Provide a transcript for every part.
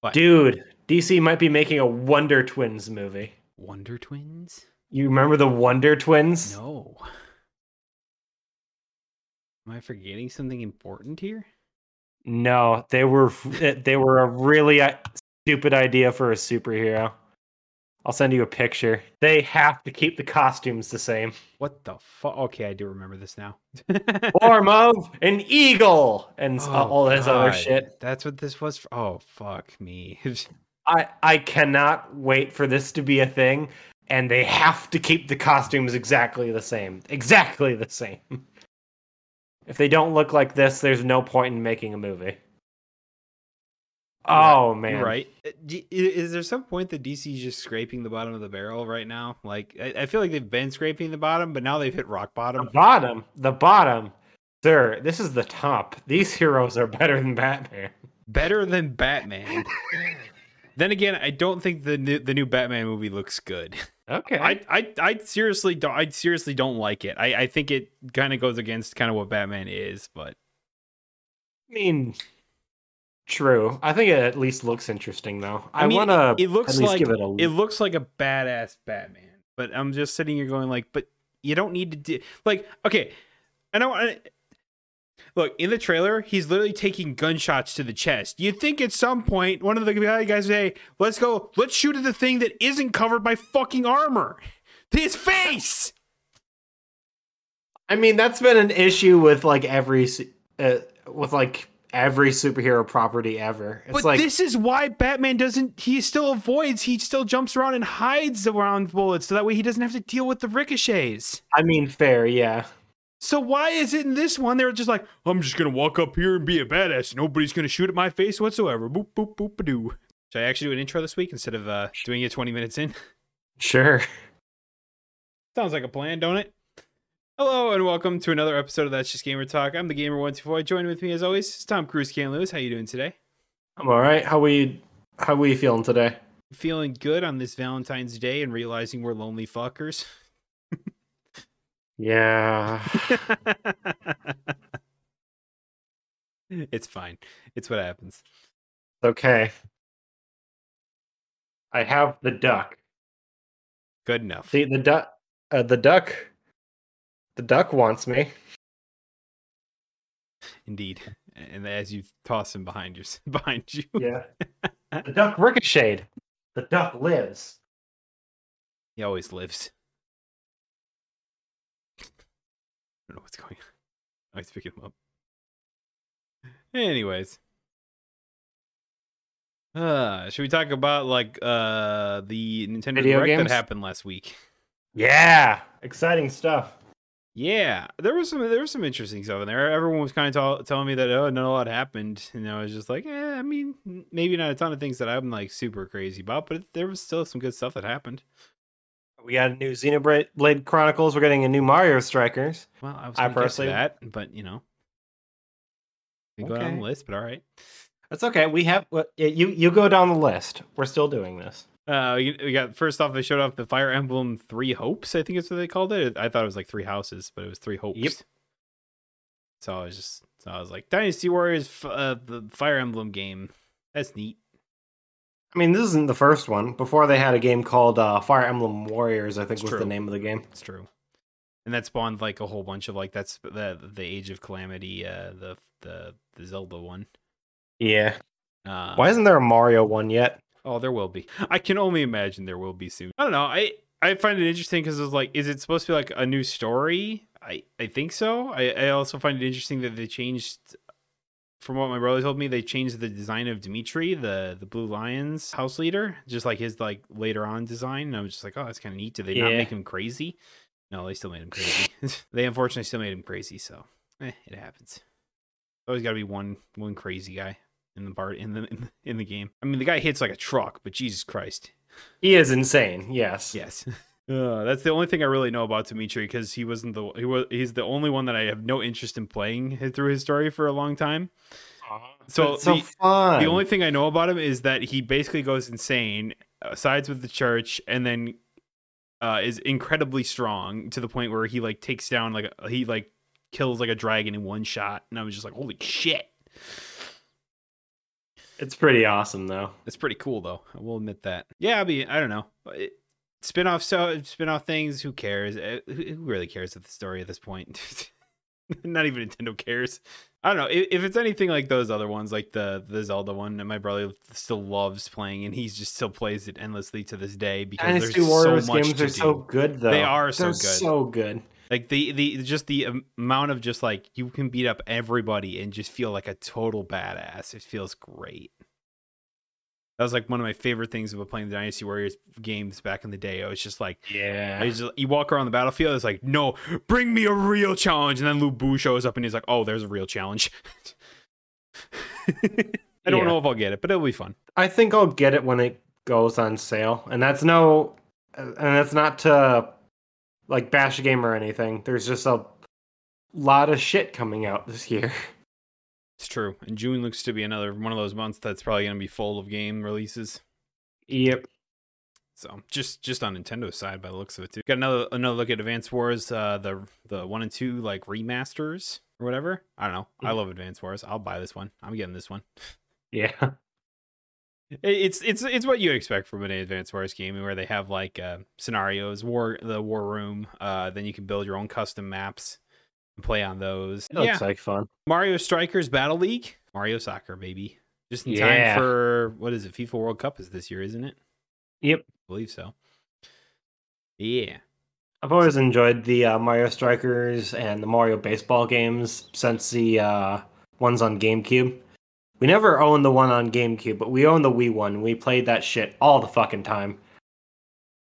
What? Dude, DC might be making a Wonder Twins movie. Wonder Twins? You remember the Wonder Twins? No. Am I forgetting something important here? No, they were they were a really uh, stupid idea for a superhero. I'll send you a picture. They have to keep the costumes the same. What the fuck? Okay, I do remember this now. Form of an eagle and uh, Oh, all this other shit. That's what this was for. Oh, fuck me. I I cannot wait for this to be a thing, and they have to keep the costumes exactly the same. Exactly the same. If they don't look like this, there's no point in making a movie. Oh man, You're right. Uh, Is there some point that DC is just scraping the bottom of the barrel right now? Like, I, I feel like they've been scraping the bottom, but now they've hit rock bottom. The bottom. bottom, the bottom, sir. This is the top. These heroes are better than Batman. Better than Batman. then again, I don't think the new, the new Batman movie looks good. Okay. I, I I seriously don't I seriously don't like it. I, I think it kind of goes against kind of what Batman is, but I mean, true. I think it at least looks interesting, though. I, I, mean, want to it looks at least like give it a. it looks like a badass Batman. But I'm just sitting here going like, but you don't need to do like okay. I know. I, look in the trailer, he's literally taking gunshots to the chest. You'd think at some point one of the guys say, "Let's go, let's shoot at the thing that isn't covered by fucking armor." His face. I mean, that's been an issue with like every, uh, with like every superhero property ever. It's But like this is why Batman doesn't. He still avoids. He still jumps around and hides around bullets, so that way he doesn't have to deal with the ricochets. I mean, fair, yeah. So why is it in this one they're just like, I'm just gonna walk up here and be a badass. Nobody's gonna shoot at my face whatsoever. Boop boop boop doo. Should I actually do an intro this week instead of uh, doing it 20 minutes in? Sure. Sounds like a plan, don't it? Hello and welcome to another episode of That's Just Gamer Talk. I'm the Gamer One Two Four. Joining with me as always is Tom Cruise, Can Lewis. How you doing today? I'm all right. How we how we feeling today? Feeling good on this Valentine's Day and realizing we're lonely fuckers. Yeah. it's fine. It's what happens. okay. I have the duck. Good enough. See the duck. Uh, the duck. The duck wants me. Indeed. And as you toss him behind you, behind you. Yeah. the duck ricocheted. The duck lives. He always lives. I don't know what's going on. I always pick him up. Anyways. Uh, should we talk about like uh the Nintendo Video Direct games? that happened last week? Yeah. Exciting stuff. Yeah, there was some there was some interesting stuff in there. Everyone was kind of telling me that oh, not a lot happened, and I was just like, eh, I mean, maybe not a ton of things that I'm like super crazy about, but there was still some good stuff that happened. We got a new Xenoblade Blade Chronicles. We're getting a new Mario Strikers. Well, I was I personally- that, but you know, we go down the list, but all right. That's okay. We have you. You go down the list. We're still doing this. Uh, we, we got first off, they showed off the Fire Emblem Three Hopes. I think is what they called it. I thought it was like three houses, but it was three hopes. Yep. So I was just, so I was like, Dynasty Warriors, f- uh, the Fire Emblem game. That's neat. I mean, this isn't the first one. Before they had a game called uh, Fire Emblem Warriors. I think It's was true. the name of the game. It's true. And that spawned like a whole bunch of like that's the the Age of Calamity, uh, the the the Zelda one. Yeah. Uh, Why isn't there a Mario one yet? Oh, there will be. I can only imagine there will be soon. I don't know. I I find it interesting because it's like, is it supposed to be like a new story? I I think so. I I also find it interesting that they changed. From what my brother told me, they changed the design of Dimitri, the the Blue Lions house leader, just like his like later on design. And I was just like, oh, that's kind of neat. Did they not make him crazy? No, they still made him crazy. they unfortunately still made him crazy. So, eh, it happens. Always got to be one one crazy guy in the bar in the, in the in the game. I mean, the guy hits like a truck, but Jesus Christ, He is insane. Yes. yes. Uh, that's the only thing I really know about Dimitri because he wasn't the he was he's the only one that I have no interest in playing through his story for a long time. So It's so the- fun. The only thing I know about him is that he basically goes insane, uh, sides with the church, and then uh, is incredibly strong to the point where he like takes down like a, he like kills like a dragon in one shot, and I was just like, holy shit. It's pretty awesome though. It's pretty cool though. I will admit that. Yeah, I mean, I don't know. It, spin-off so spin-off things, who cares? Uh, Who who really cares at the story at this point? Not even Nintendo cares. I don't know. If, if it's anything like those other ones, like the the Zelda one, and my brother still loves playing, and he's just still plays it endlessly to this day because Dynasty there's Warriors so much games to are do. so good though. They are so They're good. So good. Like the the just the amount of just like you can beat up everybody and just feel like a total badass. It feels great. That was like one of my favorite things about playing the Dynasty Warriors games back in the day. I was just like, Yeah. I just, you walk around the battlefield, it's like, no, bring me a real challenge. And then Lu Bu shows up and he's like, oh, there's a real challenge. I don't Yeah. know if I'll get it, but it'll be fun. I think I'll get it when it goes on sale, and that's no, and that's not to like bash a game or anything. There's just a lot of shit coming out this year. It's true. And June looks to be another one of those months that's probably going to be full of game releases. Yep. So just just on Nintendo's side, by the looks of it too. Got another another look at Advance Wars, uh, the the one and two like remasters or whatever. I don't know. I love Advance Wars. I'll buy this one. I'm getting this one. Yeah. It- It's it's it's what you expect from an Advanced Wars game, where they have like uh, scenarios, war the war room. Uh, then you can build your own custom maps and play on those. It looks like fun. Mario Strikers Battle League, Mario Soccer, baby. Just in Yeah. time for what is it? FIFA World Cup is this year, isn't it? Yep. I believe so. Yeah. I've always enjoyed the uh, Mario Strikers and the Mario baseball games since the uh, ones on GameCube. We never owned the one on GameCube, but we owned the Wii one. We played that shit all the fucking time.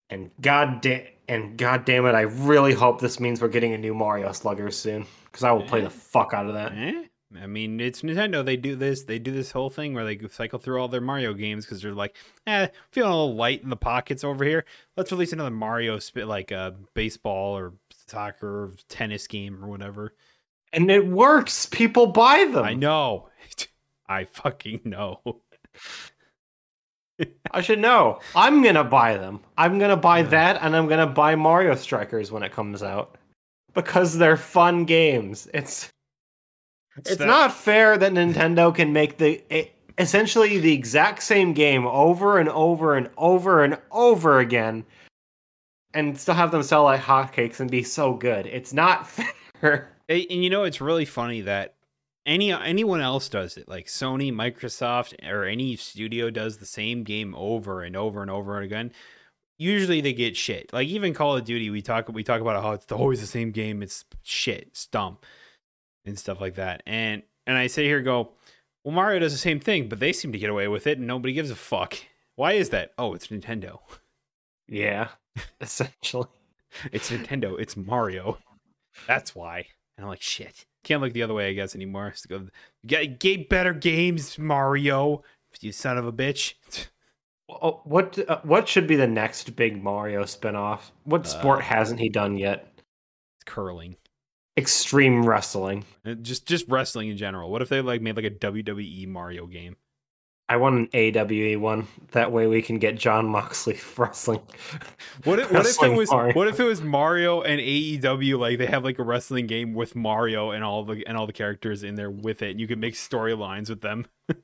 And god da- and god damn it, I really hope this means we're getting a new Mario Sluggers soon because I will play Eh? the fuck out of that. Eh? I mean, it's Nintendo. They do this. They do this whole thing where they cycle through all their Mario games because they're like, eh, feeling a little light in the pockets over here. Let's release another Mario, spit like a baseball or soccer or tennis game or whatever. And it works. People buy them. I know. I fucking know. I should know. I'm gonna buy them. I'm gonna buy that, and I'm gonna buy Mario Strikers when it comes out because they're fun games. It's it's that- not fair that Nintendo can make the e- essentially the exact same game over and over and over and over again, and still have them sell like hotcakes and be so good. It's not fair. And you know, it's really funny that any anyone else does it, like Sony, Microsoft, or any studio does the same game over and over and over again. Usually they get shit. Like even Call of Duty, we talk we talk about how it's always the same game. It's shit, it's dumb, and stuff like that. And and I sit here and go, well, Mario does the same thing, but they seem to get away with it, and nobody gives a fuck. Why is that? Oh, it's Nintendo. Yeah, essentially. It's Nintendo. It's Mario. That's why. And I'm like, shit. Can't look the other way, I guess, anymore. It's to go, get, get better games, Mario. You son of a bitch. Oh, What uh, what should be the next big Mario spinoff? What sport Uh, hasn't he done yet? Curling. Extreme wrestling. Uh, Just just wrestling in general. What if they like made like a WWE Mario game? I want an AEW one. That way we can get Jon Moxley wrestling. What if, what if it was Mario. what if it was Mario and AEW like they have like a wrestling game with Mario and all the and all the characters in there with it and you can make storylines with them.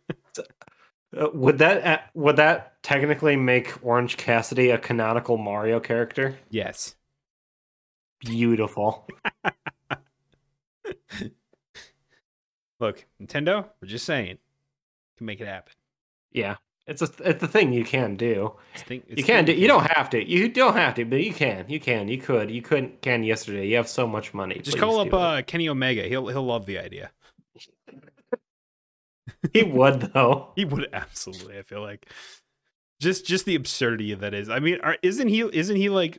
Uh, would that uh, would that technically make Orange Cassidy a canonical Mario character? Yes. Beautiful. Look, Nintendo, we're just saying. Can make it happen. Yeah, it's a it's a thing you can do. It's think, it's You can do. You don't have to. You don't have to, but you can. You can. You could. You couldn't. Can yesterday. You have so much money. Just Please call up uh, Kenny Omega. He'll he'll love the idea. He would though. He would absolutely. I feel like just just the absurdity of that is. I mean, are, isn't he isn't he like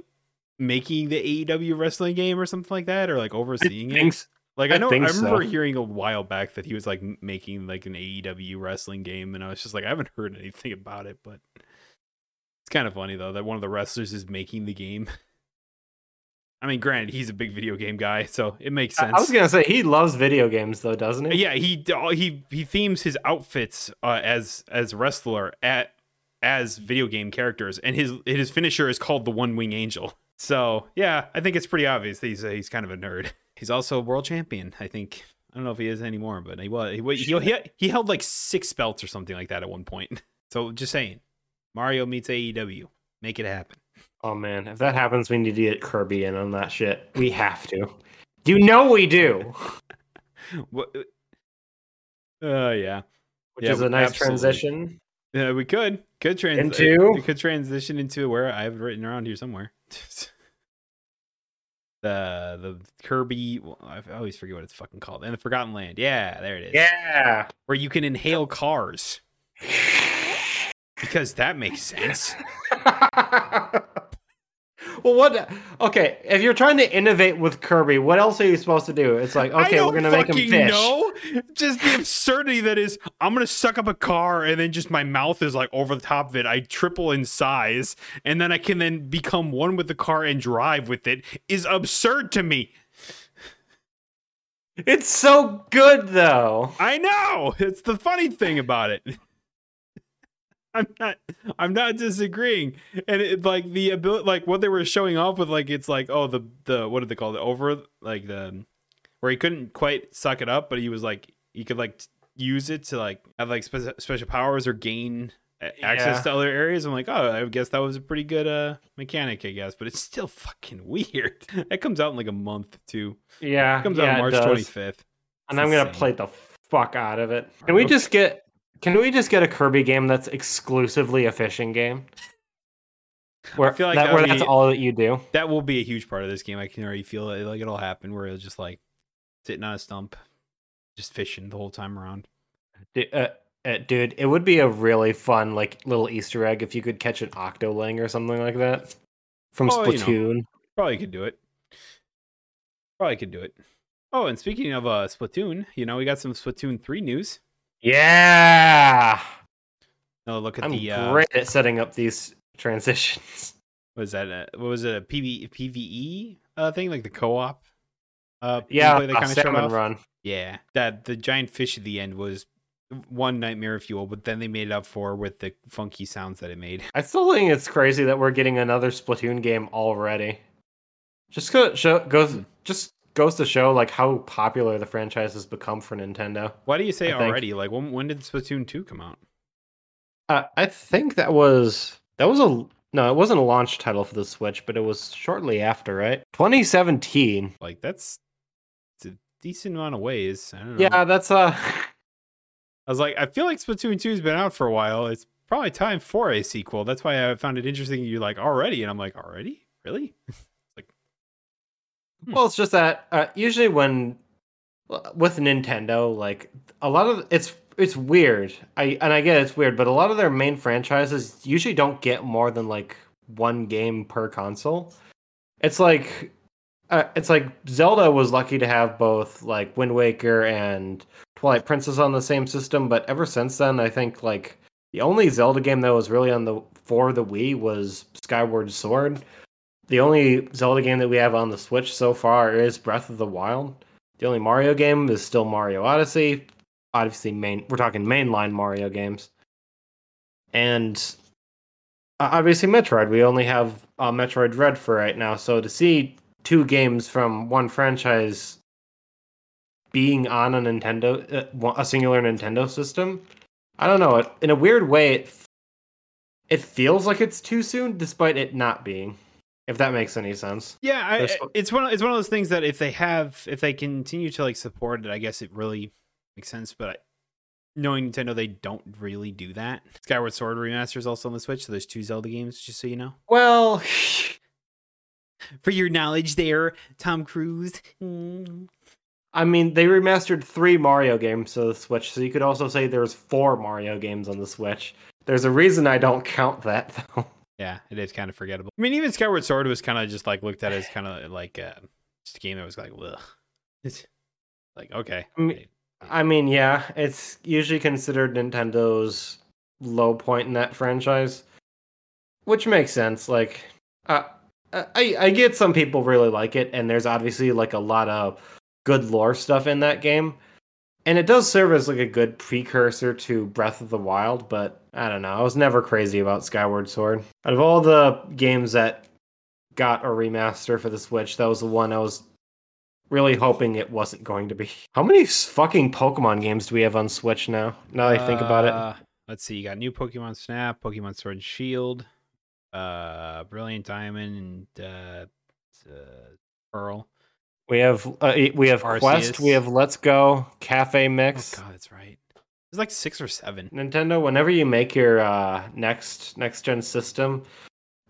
making the AEW wrestling game or something like that, or like overseeing it? Thanks. Like I I know I, remember so. hearing a while back that he was like making like an AEW wrestling game, and I was just like, I haven't heard anything about it, but it's kind of funny though that one of the wrestlers is making the game. I mean, granted, he's a big video game guy, so it makes sense. I was gonna say he loves video games though, doesn't he? Yeah, he he he themes his outfits uh, as as wrestler at as video game characters, and his his finisher is called the One Wing Angel. So yeah, I think it's pretty obvious that he's a, he's kind of a nerd. He's also a world champion. I think I don't know if he is anymore, but he was. He he, he, he held like six belts or something like that at one point. So just saying, Mario meets AEW, make it happen. Oh man, if that happens, we need to get Kirby in on that shit. We have to. You know we do. What? Uh, yeah, Which Yeah, is a nice absolutely. transition. yeah. We could could transition Into? we could transition into where I have written around here somewhere. the the Kirby. Well, I always forget what it's fucking called. And the Forgotten Land. Yeah, there it is. Yeah. where you can inhale cars because that makes sense. well, what? Okay, if you're trying to innovate with Kirby, what else are you supposed to do? It's like, okay, we're gonna make him fish. know. Just the absurdity that is, I'm gonna suck up a car and then just my mouth is like over the top of it. I triple in size and then I can then become one with the car and drive with it is absurd to me. It's so good though. I know. It's the funny thing about it. I'm not I'm not disagreeing. And it like the ability like what they were showing off with like it's like oh the the what did they call it over like the where he couldn't quite suck it up but he was like he could like use it to like have like spe- special powers or gain access Yeah. to other areas. I'm like, oh, I guess that was a pretty good uh mechanic, I guess, but it's still fucking weird. That comes out in like a month too. Yeah, It comes yeah, out March does. 25th. and I'm gonna play the fuck out of it. Can we just get? Can we just get a Kirby game that's exclusively a fishing game? Where, I feel like that, that where would that's all that you do. that will be a huge part of this game. I can already feel it. Like it'll happen where it'll just like sitting on a stump, just fishing the whole time around. Du- uh, uh, dude, it would be a really fun like little Easter egg if you could catch an Octoling or something like that from Oh, you know. Splatoon. Probably could do it. Probably could do it. Oh, and speaking of uh Splatoon, you know we got some Splatoon three news. Yeah, Oh, look at I'm the uh, great at setting up these transitions. was that? Uh, what was it? A PV, PVE uh, thing like the co-op. Uh, Yeah, a kinda salmon off? run. Yeah, that the giant fish at the end was one nightmare fuel, but then they made it up for with the funky sounds that it made. I still think it's crazy that we're getting another Splatoon game already. Just go, show, goes just goes to show like how popular the franchise has become for Nintendo. Why do you say I think- already? Like when when did Splatoon two come out? Uh, I think that was that was a no, it wasn't a launch title for the Switch, but it was shortly after, right? 2017. Like that's a decent amount of ways. I don't know. Yeah, that's uh I was like, I feel like Splatoon 2's been out for a while. It's probably time for a sequel. That's why I found it interesting. You're like already, and I'm like, already, really? Well, it's just that uh, usually when with Nintendo, like a lot of it's it's weird. I and I get it's weird, but a lot of their main franchises usually don't get more than like one game per console. It's like uh, it's like Zelda was lucky to have both like Wind Waker and Twilight Princess on the same system, but ever since then, I think like the only Zelda game that was really on the for the Wii was Skyward Sword. The only Zelda game that we have on the Switch so far is Breath of the Wild. The only Mario game is still Mario Odyssey. Obviously, main we're talking mainline Mario games, and obviously Metroid. We only have uh, Metroid Dread for right now. So to see two games from one franchise being on a Nintendo, uh, a singular Nintendo system, I don't know. In a weird way, it it feels like it's too soon, despite it not being. If that makes any sense. Yeah, I, it's one. Of, it's one of those things that if they have, if they continue to like support it, I guess it really makes sense. But I, knowing Nintendo, they don't really do that. Skyward Sword remaster is also on the Switch, so there's two Zelda games, just so you know. Well, For your knowledge, there, Tom Cruise. Mm. I mean, they remastered three Mario games to the Switch, so you could also say there's four Mario games on the Switch. There's a reason I don't count that though. Yeah, it is kind of forgettable. I mean, even Skyward Sword was kind of just like looked at as kind of like uh, just a game that was like, ugh. It's like okay, I mean- I mean, yeah, it's usually considered Nintendo's low point in that franchise, which makes sense. Like, uh, I I get some people really like it, and there's obviously like a lot of good lore stuff in that game, and it does serve as like a good precursor to Breath of the Wild. But I don't know, I was never crazy about Skyward Sword. Out of all the games that got a remaster for the Switch, that was the one I was really hoping it wasn't going to be. How many fucking Pokemon games do we have on Switch now? Now that I think about it. Uh, Let's see. You got new Pokemon Snap, Pokemon Sword and Shield, uh, Brilliant Diamond, and uh, uh, Pearl. We have uh, we have Quest, we have Let's Go, Cafe Mix. Oh God, that's right. It's like six or seven. Nintendo, whenever you make your uh, next next gen system,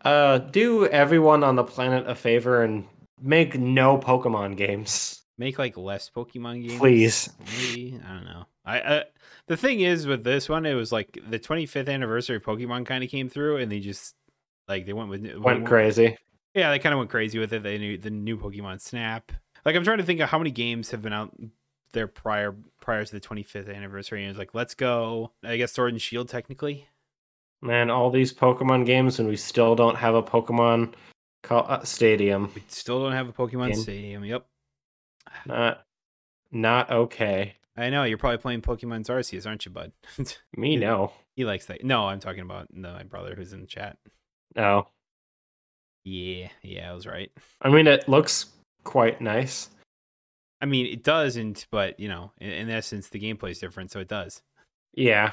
uh, do everyone on the planet a favor and make no Pokemon games. Make like less Pokemon games, Please. Maybe I don't know. I uh, the thing is with this one, it was like the 25th anniversary of Pokemon kind of came through, and they just like they went with Went crazy. Yeah, they kind of went crazy with it. They knew the new Pokemon Snap. Like I'm trying to think of how many games have been out there prior prior to the 25th anniversary. And it was like, let's go. I guess Sword and Shield technically. Man, all these Pokemon games and we still don't have a Pokemon call, uh, Stadium. We still don't have a Pokemon Game. Stadium. Yep. Not not okay. I know you're probably playing Pokemon Arceus, aren't you, bud? Me no. he likes that. No, I'm talking about no, my brother who's in the chat. No. Yeah, yeah, I was right. I mean it looks quite nice. I mean, it doesn't, but you know, in, in essence, the gameplay is different, so it does. Yeah.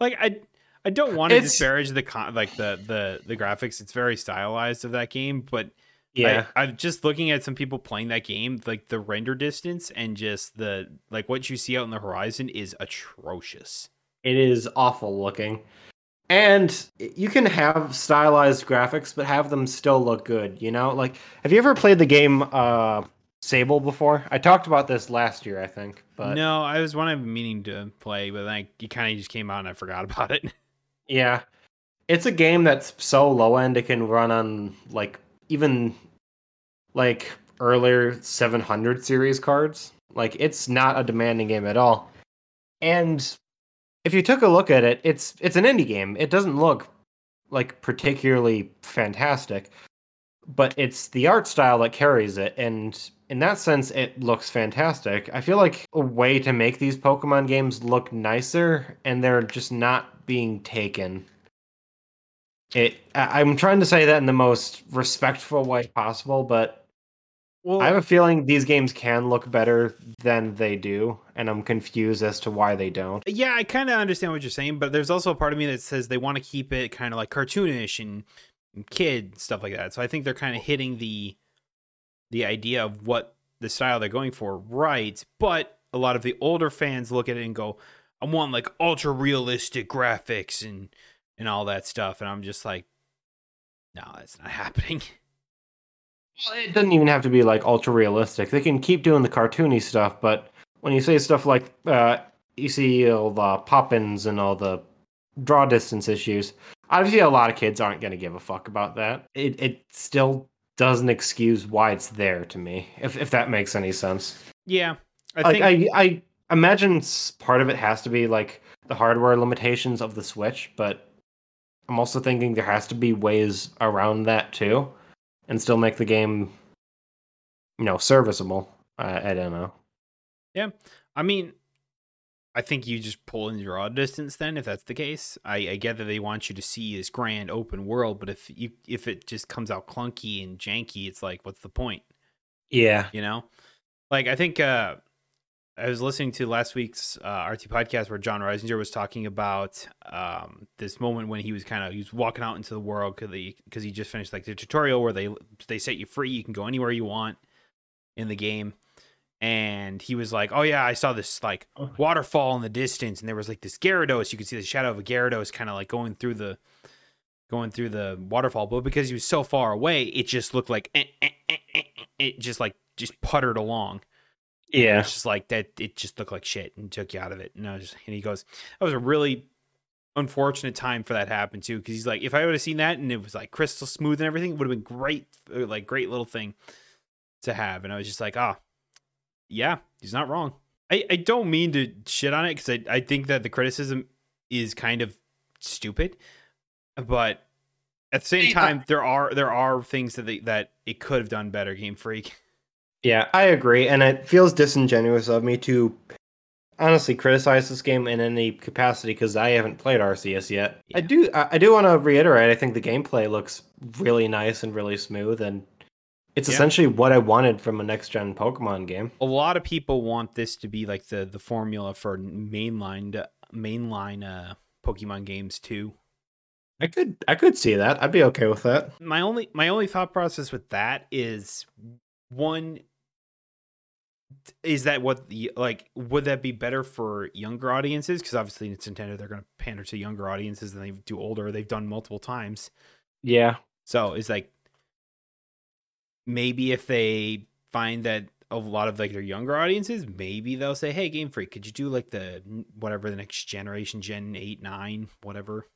like I I don't want to It's- disparage the con like the the the graphics. It's very stylized of that game, but Yeah. I, I'm just looking at some people playing that game, like the render distance and just the like what you see out in the horizon is atrocious. It is awful looking. And you can have stylized graphics, but have them still look good, you know? Like, have you ever played the game uh, Sable before? I talked about this last year, I think. But no, I was one I've meaning to play, but like it kind of just came out and I forgot about it. yeah, it's a game that's so low end it can run on like even like earlier 700 series cards. Like, it's not a demanding game at all. And if you took a look at it, it's it's an indie game. It doesn't look like particularly fantastic, but it's the art style that carries it and in that sense it looks fantastic. I feel like a way to make these Pokemon games look nicer and they're just not being taken. It I- I'm trying to say that in the most respectful way possible, but well, I have a feeling these games can look better than they do, and I'm confused as to why they don't. yeah, I kind of understand what you're saying, but there's also a part of me that says they want to keep it kind of like cartoonish and, and kid stuff like that. So I think they're kind of hitting the the idea of what the style they're going for right, but a lot of the older fans look at it and go, "I want like ultra realistic graphics and and all that stuff," and I'm just like, "No, that's not happening." Well, it doesn't even have to be like ultra realistic. They can keep doing the cartoony stuff, but when you say stuff like uh, you see all the pop-ins and all the draw distance issues, obviously a lot of kids aren't going to give a fuck about that. It it still doesn't excuse why it's there to me, if if that makes any sense. Yeah, I like think I I imagine part of it has to be like the hardware limitations of the Switch, but I'm also thinking there has to be ways around that too, and still make the game, you know, serviceable. I, I don't know. Yeah, I mean, I think you just pull in your draw distance then, if that's the case. I, I get that they want you to see this grand open world, but if you if it just comes out clunky and janky, it's like, what's the point? Yeah, You know? Like I think uh I was listening to last week's uh, RT podcast where Jon Risinger was talking about um, this moment when he was kind of he was walking out into the world because he, 'cause he just finished like the tutorial where they they set you free, you can go anywhere you want in the game, and he was like, "Oh yeah, I saw this like waterfall in the distance, and there was like this Gyarados. You could see the shadow of a Gyarados kind of like going through the going through the waterfall, but because he was so far away, it just looked like eh, eh, eh, eh, eh, it just like just puttered along." Yeah, It's just like that. It just looked like shit and took you out of it. And I was just, and he goes, that was a really unfortunate time for that to happen too. Cause he's like, if I would have seen that and it was like crystal smooth and everything, it would have been great. uh, Like great little thing to have. And I was just like, ah, yeah, he's not wrong. I, I don't mean to shit on it. Cause I, I think that the criticism is kind of stupid, but at the same time, there are, there are things that they, that it could have done better game freak. Yeah. I agree, and it feels disingenuous of me to honestly criticize this game in any capacity because I haven't played Arceus yet. I do I I do want to reiterate. I think the gameplay looks really nice and really smooth, and It's Yeah. essentially what I wanted from a next gen Pokemon game. A lot of people want this to be like the the formula for mainline mainline uh, Pokemon games too. I could I could see that. I'd be okay with that. my only my only thought process with that is one is that what the like would that be better for younger audiences because obviously it's Nintendo they're going to pander to younger audiences than they do older they've done multiple times Yeah. so it's like maybe if they find that a lot of like their younger audiences maybe they'll say hey Game Freak could you do like the whatever the next generation Gen 8 9 whatever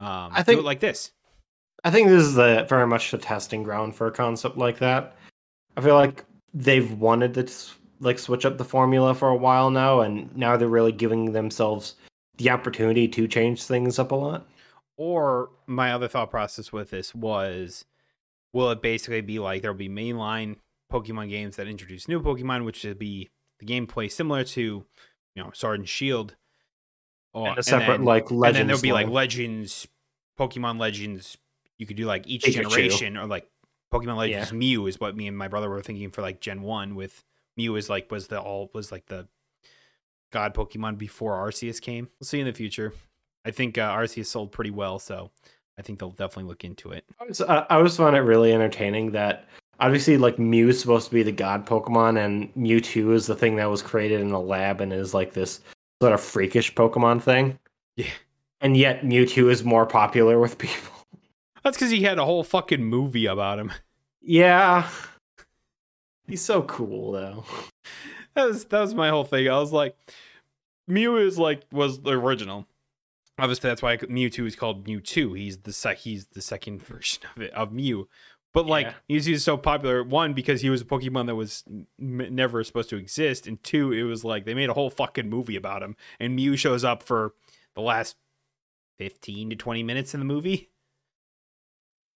um I think- like this I think this is the very much the testing ground for a concept like that. I feel like they've wanted to s- like switch up the formula for a while now, and now they're really giving themselves the opportunity to change things up a lot. Or my other thought process with this was will it basically be like there'll be mainline Pokemon games that introduce new Pokemon, which would be the gameplay similar to, you know, Sword and Shield. Or, and a separate then, like and legends. then there'll be like. Legends, Pokemon Legends. You could do like each Pikachu. generation or like Pokemon Legends Mew is what me and my brother were thinking for like Gen 1 with Mew is like was the all was like the god Pokemon before Arceus came. We'll see in the future. I think uh, Arceus sold pretty well, so I think they'll definitely look into it. I was, I I always found it really entertaining that obviously like Mew is supposed to be the god Pokemon, and Mewtwo is the thing that was created in a lab and is like this sort of freakish Pokemon thing. Yeah. And yet Mewtwo is more popular with people. That's because he had a whole fucking movie about him. Yeah. He's so cool though. That was that was my whole thing. I was like, Mew is like was the original. Obviously, that's why Mewtwo is called Mewtwo. He's the sec. He's the second version of it of Mew. But like Yeah. Mewtwo is so popular. One because he was a Pokemon that was m- never supposed to exist, and two, it was like they made a whole fucking movie about him. And Mew shows up for the last fifteen to twenty minutes in the movie.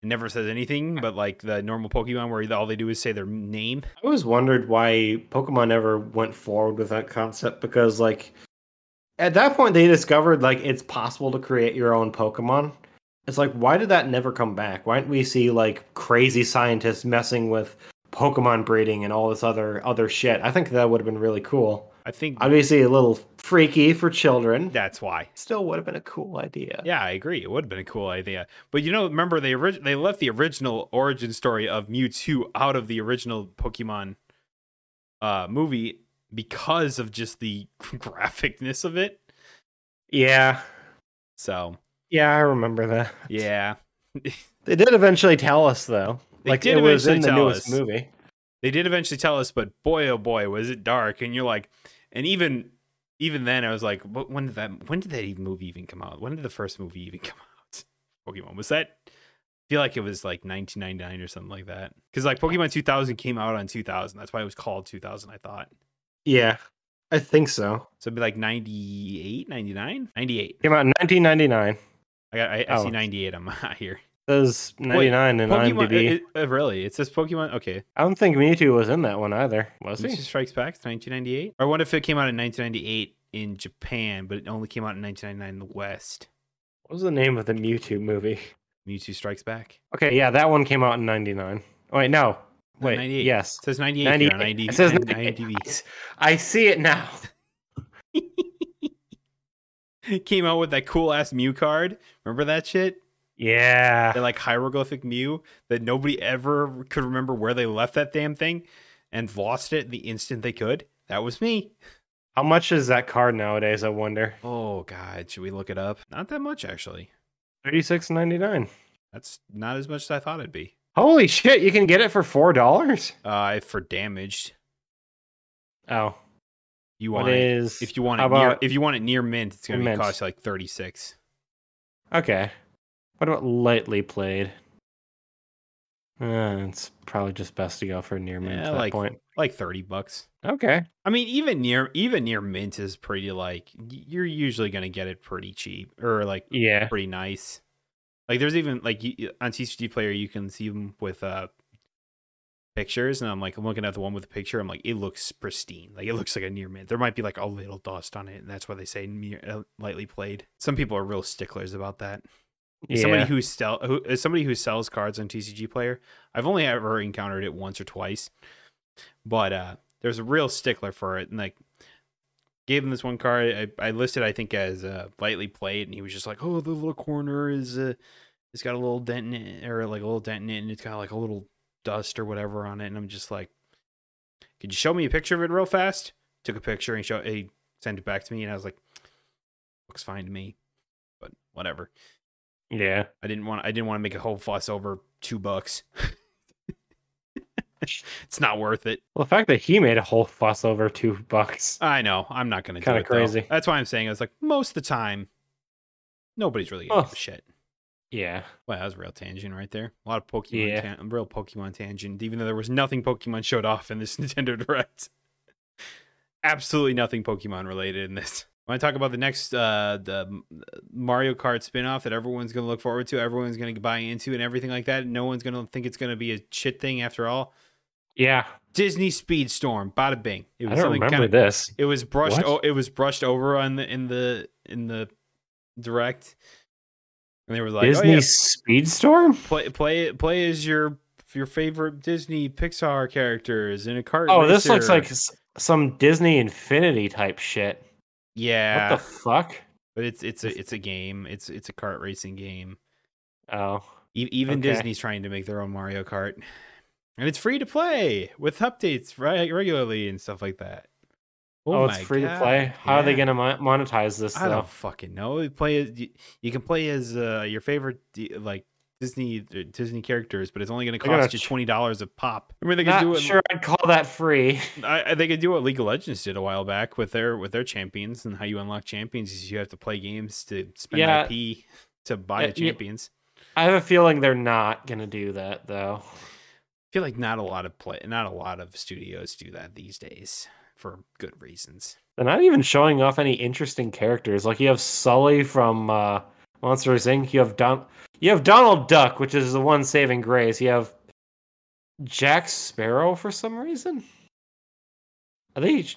It never says anything, but like the normal Pokemon, where all they do is say their name. I always wondered why Pokemon never went forward with that concept because like at that point they discovered like it's possible to create your own Pokemon. It's like why did that never come back? Why didn't we see like crazy scientists messing with Pokemon breeding and all this other other shit? I think that would have been really cool. I think Obviously a little freaky for children. that's why. Still would have been a cool idea. Yeah, I agree. It would have been a cool idea. But you know, remember they orig- they left the original origin story of Mewtwo out of the original Pokemon uh movie because of just the graphicness of it. Yeah. So, Yeah, I remember that. yeah. They did eventually tell us though. They like it was in the newest us. movie. They did eventually tell us, but boy oh boy, was it dark and you're like and even even then I was like, "What- when did that when did that even movie even come out? When did the first movie even come out? Pokemon was that I feel like it was like 1999 or something like that. Because like Pokemon 2000 came out on 2000. That's why it was called 2000. I thought. Yeah, I think so. So it'd be like 98, 99, 98. Came out in 1999. I got. I, I Oh. see 98 on my here. Says 99 in Pokemon. IMDb. it- it- uh, really? It says Pokemon. Okay. I don't think Mewtwo was in that one either. Was he? Mewtwo Strikes Back, 1998. Or what if it came out in 1998 in Japan, but it only came out in 1999 in the West? What was the name of the Mewtwo movie? Mewtwo Strikes Back. Okay, yeah, that one came out in 99. Oh, wait, no. Wait, 98. yes. It says 98 here on 98. IMDb. It says IMDb. 98. I see it now. came out with that cool ass Mew card. Remember that shit? Yeah. Like hieroglyphic Mew that nobody ever could remember where they left that damn thing and lost it the instant they could. That was me. How much is that card nowadays, I wonder? Oh god, should we look it up? Not that much actually. 36.99. That's not as much as I thought it'd be. Holy shit, you can get it for $4? Uh, for damaged, Oh. you What want it. is If you want it near, if you want it near mint, it's gonna be cost like thirty six. Okay. What about lightly played? Uh, it's probably just best to go for near mint Yeah, at that like- point. Like thirty bucks. Okay. I mean, even near even near mint is pretty like you're usually gonna get it pretty cheap or like Yeah. pretty nice. Like there's even like you, on TCG Player you can see them with uh pictures, and I'm like I'm looking at the one with the picture. I'm like it looks pristine. Like it looks like a near mint. There might be like a little dust on it, and that's why they say near, uh, lightly played. Some people are real sticklers about that. As Somebody who sell who as somebody who sells cards on TCG Player, I've only ever encountered it once or twice, but uh, there's a real stickler for it, and like gave him this one card. I, I listed I think as uh, lightly played, and he was just like, "Oh, the little corner is uh, it's got a little dent in it, or like a little dent in it, and it's got like a little dust or whatever on it." And I'm just like, "Could you show me a picture of it real fast?" Took a picture and show he sent it back to me, and I was like, "Looks fine to me," but whatever. Yeah. I didn't want I didn't want to make a whole fuss over two bucks. it's not worth it. Well, the fact that he made a whole fuss over two bucks. I know. I'm not going to it. though. crazy. That's why I'm saying it's like most of the time, nobody's really to Oh. give a shit. Yeah. Well, that was a real tangent right there. A lot of Pokemon, Yeah. tan- real Pokemon tangent. Even though there was nothing Pokemon showed off in this Nintendo Direct, absolutely nothing Pokemon related in this. To talk about the next uh, the Mario Kart spin-off that everyone's going to look forward to, everyone's going to buy into, and everything like that. No one's going to think it's going to be a shit thing after all. Yeah. Disney Speedstorm, bada bing. It I don't remember kinda- this. It was brushed. O- it was brushed over on the in the in the direct, and they were like, Disney "Oh yeah, Speedstorm? play play play as your your favorite Disney Pixar characters in a cart. Oh, this looks like some Disney Infinity type shit. Yeah, What the fuck? but it's it's a it's a game. It's it's a kart racing game. Oh. E- even Okay. Disney's trying to make their own Mario Kart, and it's free to play with updates right regularly and stuff like that. Oh, it's my free to play. How are they gonna monetize this I though? don't fucking know. You play as you, you can play as uh, your favorite like Disney uh, Disney characters, but it's only going to I gotta cost you twenty dollars a pop. I mean, they could Not do it. sure I'd call that free. I, I- they could do what League of Legends did a while back with their with their champions and how you unlock champions is you have to play games to spend Yeah. IP to buy Uh, the champions. I have a feeling they're not gonna do that though. I feel like not a lot of play, not a lot of studios do that these days for good reasons. They're not even showing off any interesting characters. Like you have Sully from uh, Monsters Inc. You have Don. You have Donald Duck, which is the one saving grace. You have Jack Sparrow for some reason. Are they?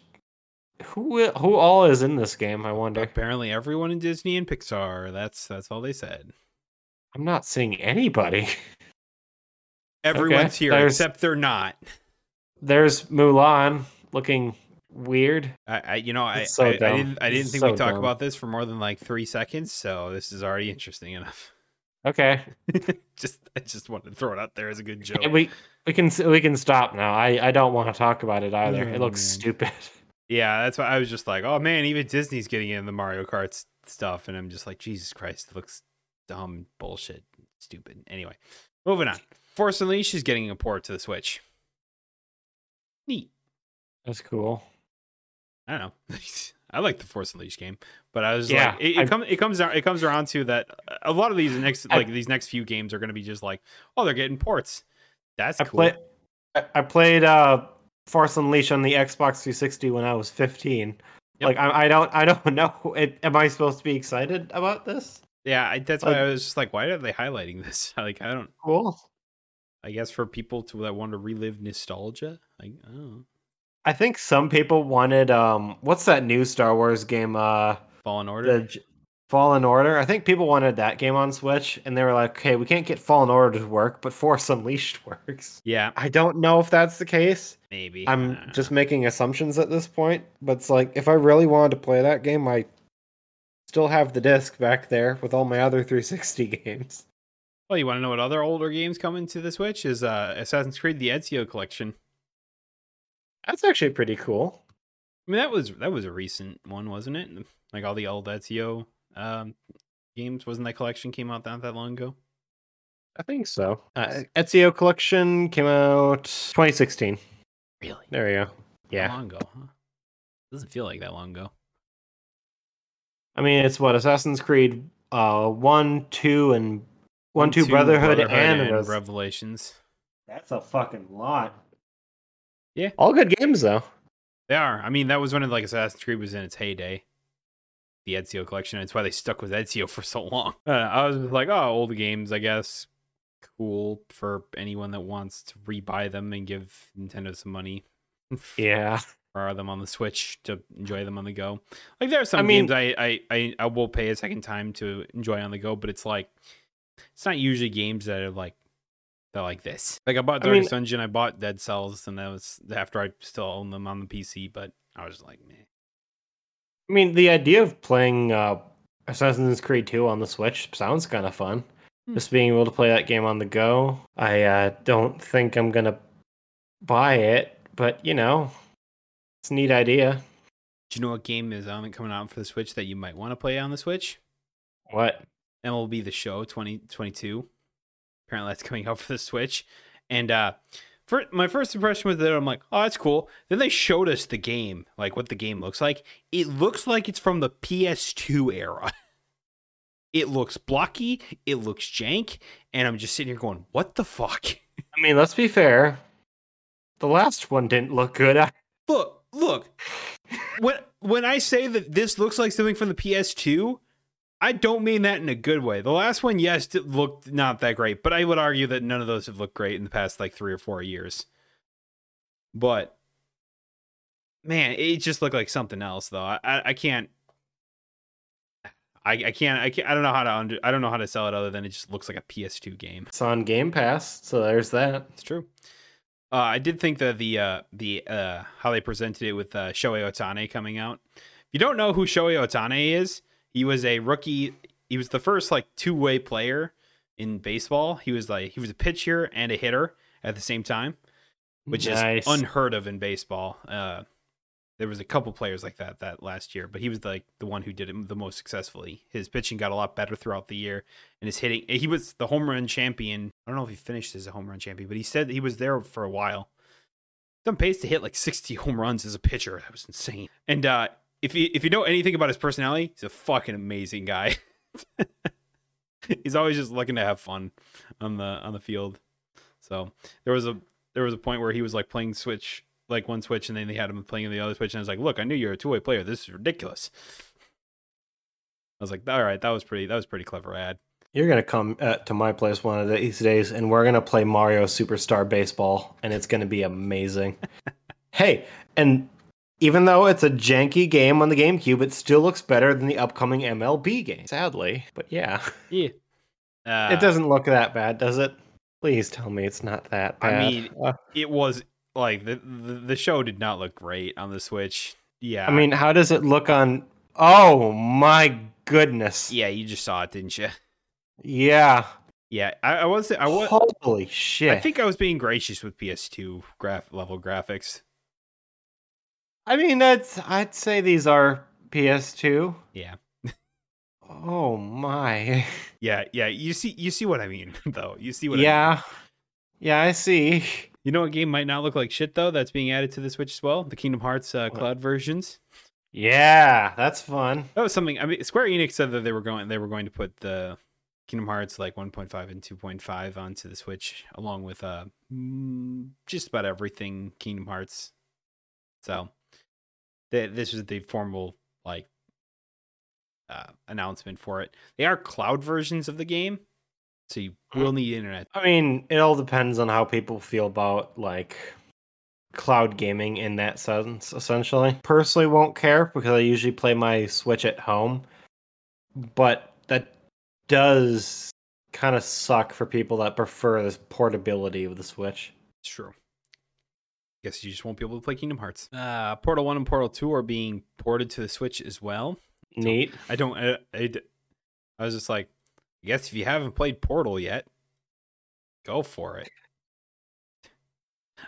Who who all is in this game? I wonder. Apparently, everyone in Disney and Pixar. That's that's all they said. I'm not seeing anybody. Everyone's here there's- except they're not. There's Mulan looking weird. I, I you know, I, so I, I didn't I didn't It's think so we'd talk dumb. about this for more than like three seconds, so this is already interesting enough. Okay, just I just wanted to throw it out there as a good joke. And we we can we can stop now. I I don't want to talk about it either. Oh, it looks man. stupid. Yeah, that's why I was just like, oh man, even Disney's getting in the Mario Kart stuff, and I'm just like, Jesus Christ, it looks dumb, bullshit, stupid. Anyway, moving on. Force Unleashed is getting a port to the Switch. Neat. That's cool. I don't know. I like the Force Unleashed game, but I was Yeah, like, it, it comes it comes it comes around to that. A lot of these next I- like these next few games are going to be just like, oh, they're getting ports. That's I cool. played I, I played uh Force Unleashed on the Xbox 360 when I was 15. Yep. Like I, I don't I don't know. It, am I supposed to be excited about this? yeah, I, that's why I was just like, why are they highlighting this? Like, I don't. Cool. I guess for people to that want to relive nostalgia. Like, oh, I think some people wanted um what's that new Star Wars game uh Fallen Order. the Fallen Order. I think people wanted that game on Switch and they were like, "Okay, we can't get Fallen Order to work, but Force Unleashed works." yeah, I don't know if that's the case. maybe. I'm just making assumptions at this point, but it's like if I really wanted to play that game, I still have the disc back there with all my other 360 games. Well, you want to know what other older games coming to the Switch is uh, Assassin's Creed: The Ezio Collection. That's actually pretty cool. I mean, that was that was a recent one, wasn't it? Like all the old Ezio um, games. Wasn't that collection came out not that long ago? I think so. Uh, Ezio Collection came out 2016. Really? There we go. That Yeah. long ago. Huh? Doesn't feel like that long ago. I mean, it's what Assassin's Creed uh 1, 2 and 1, 2 Brotherhood, and, Res- Revelations. That's a fucking lot. Yeah. All good games though. They are. I mean, that was when like Assassin's Creed was in its heyday. The Ezio collection. That's why they stuck with Ezio for so long. Uh, I was like, oh, old games, I guess. Cool for anyone that wants to rebuy them and give Nintendo some money. Yeah. Or them on the Switch to enjoy them on the go. Like there are some I mean- games I, I I I will pay a second time to enjoy on the go, but it's like it's not usually games that are like that are like this. Like I bought I Darkest mean- Dungeon, I bought Dead Cells, and that was after I still own them on the PC, but I was like, meh. I mean, the idea of playing uh, Assassin's Creed 2 on the Switch sounds kind of fun. Hmm. Just being able to play that game on the go. I uh, don't think I'm gonna buy it, but you know, it's a neat idea. Do you know what game is um, coming out for the Switch that you might want to play on the Switch? What? MLB The Show 2022. Apparently, that's coming out for the Switch. And uh, for my first impression with it, I'm like, oh, that's cool. Then they showed us the game, like what the game looks like. It looks like it's from the PS2 era. It looks blocky. It looks jank, and I'm just sitting here going, "What the fuck?" I mean, let's be fair. The last one didn't look good. I- Look, look. When when I say that this looks like something from the PS2, I don't mean that in a good way. The last one, yes, looked not that great, but I would argue that none of those have looked great in the past like three or four years. But man, it just looked like something else, though. I I, I can't. I, I can't I can't I don't know how to under I don't know how to sell it other than it just looks like a PS2 game. It's on Game Pass, so there's that. It's true. Uh, I did think that the uh, the uh, how they presented it with uh, Shohei Ohtani coming out. If you don't know who Shohei Ohtani is, he was a rookie. He was the first like two way player in baseball. He was like he was a pitcher and a hitter at the same time, which Nice. is unheard of in baseball. Uh, there was a couple players like that that last year, but he was like the one who did it the most successfully. His pitching got a lot better throughout the year, and his hitting. He was the home run champion. I don't know if he finished as a home run champion, but he said he was there for a while. On pace to hit like 60 home runs as a pitcher. That was insane. And uh, if you if you know anything about his personality, he's a fucking amazing guy. he's always just looking to have fun on the on the field. So there was a there was a point where he was like playing Switch like one Switch, and then they had him playing the other Switch, and I was like, "Look, I knew you were a two way player. This is ridiculous." I was like, "All right, that was pretty. That was pretty clever ad." You're gonna come uh, to my place one of these days, and we're gonna play Mario Superstar Baseball, and it's gonna be amazing. hey, and even though it's a janky game on the GameCube, it still looks better than the upcoming MLB game. Sadly, but yeah, Yeah, uh, it doesn't look that bad, does it? Please tell me it's not that bad. I mean, Uh, It was like the, the the show did not look great on the Switch. Yeah, I mean, how does it look on? Oh my goodness! yeah, you just saw it, didn't you? Yeah. Yeah, I, I was I was Holy shit! I think I was being gracious with PS2 graph level graphics. I mean, that's. I'd say these are PS2. Yeah. Oh my. Yeah, yeah. You see, you see what I mean, though. You see what? I mean. Yeah. Yeah, I see. You know what game might not look like shit though? That's being added to the Switch as well. The Kingdom Hearts uh, cloud versions. Yeah, that's fun. That was something. I mean, Square Enix said that they were going. They were going to put the Kingdom Hearts like 1.5 and 2.5 onto the Switch, along with uh mm, just about everything Kingdom Hearts. So, th- this was the formal like uh, announcement for it. They are cloud versions of the game, so you will need internet. I mean, it all depends on how people feel about like cloud gaming in that sense, essentially. Personally won't care because I usually play my Switch at home. But that does kind of suck for people that prefer this portability of the Switch. It's true. Guess you just won't be able to play Kingdom Hearts. Uh, Portal One and Portal Two are being ported to the Switch as well. Neat. I don't. i i was just like, I guess if you haven't played Portal yet, go for it.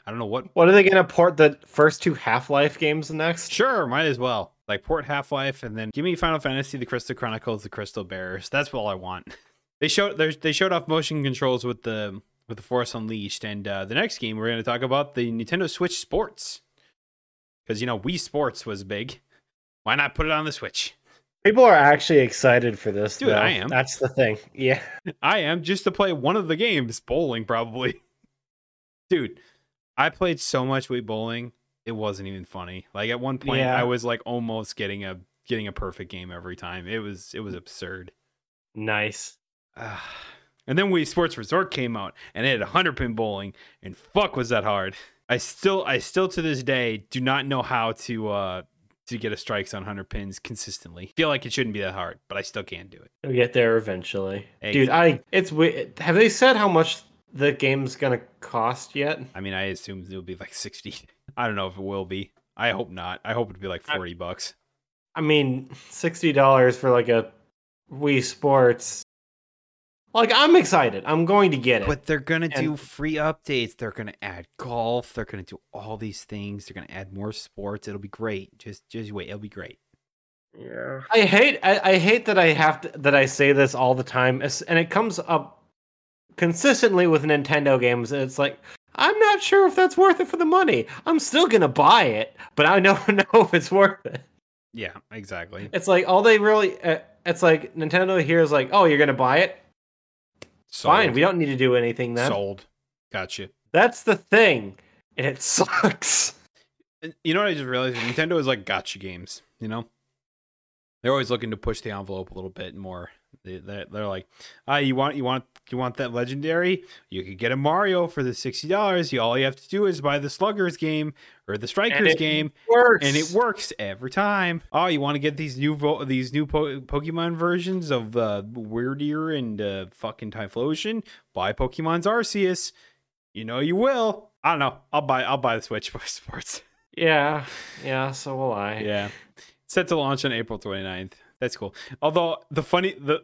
I don't know what. What are they going to port the first two Half Life games next? Sure, might as well. Like port Half Life, and then give me Final Fantasy: The Crystal Chronicles, The Crystal Bearers. That's all I want. They showed they showed off motion controls with the with the Force Unleashed, and uh, the next game we're going to talk about the Nintendo Switch Sports, because you know Wii Sports was big. Why not put it on the Switch? People are actually excited for this. Dude, though. I am. That's the thing. Yeah. I am just to play one of the games, bowling probably. Dude, I played so much Wii bowling, it wasn't even funny. Like at one point Yeah. I was like almost getting a getting a perfect game every time. It was it was absurd. Nice. And then Wii Sports Resort came out and it had 100 pin bowling and fuck was that hard. I still I still to this day do not know how to uh to get a strikes on 100 pins consistently. Feel like it shouldn't be that hard, but I still can't do it. We'll get there eventually, Hey, dude. I it's have they said how much the game's gonna cost yet? I mean, I assume it'll be like 60. I don't know if it will be. I hope not. I hope it'll be like I- 40 bucks. I mean, sixty dollars for like a Wii Sports. Like I'm excited. I'm going to get it. But they're gonna do free updates. They're gonna add golf. They're gonna do all these things. They're gonna add more sports. It'll be great. Just just wait. It'll be great. Yeah. I hate I, I hate that I have to that I say this all the time and it comes up consistently with Nintendo games and it's like I'm not sure if that's worth it for the money. I'm still going to buy it, but I don't know if it's worth it. Yeah, exactly. It's like all they really uh, it's like Nintendo here is like, "Oh, you're going to buy it? Fine, we don't need to do anything then." sold. Gotcha. That's the thing. And it sucks. You know what I just realized? Nintendo is like gotcha games. You know, they're always looking to push the envelope a little bit more. They, they're, they're like, ah, you want you want you want that legendary? You could get a Mario for the sixty dollars. You all you have to do is buy the Sluggers game or the Strikers it game, Works. and it works every time. Oh, you want to get these new vo- these new po- Pokemon versions of uh, Wyrdeer and uh, fucking Typhlosion? Buy Pokemon's Arceus. You know you will. I don't know. I'll buy I'll buy the Switch for sports. Yeah. Yeah, so will I. Yeah. Set to launch on April 29th. That's cool. Although the funny the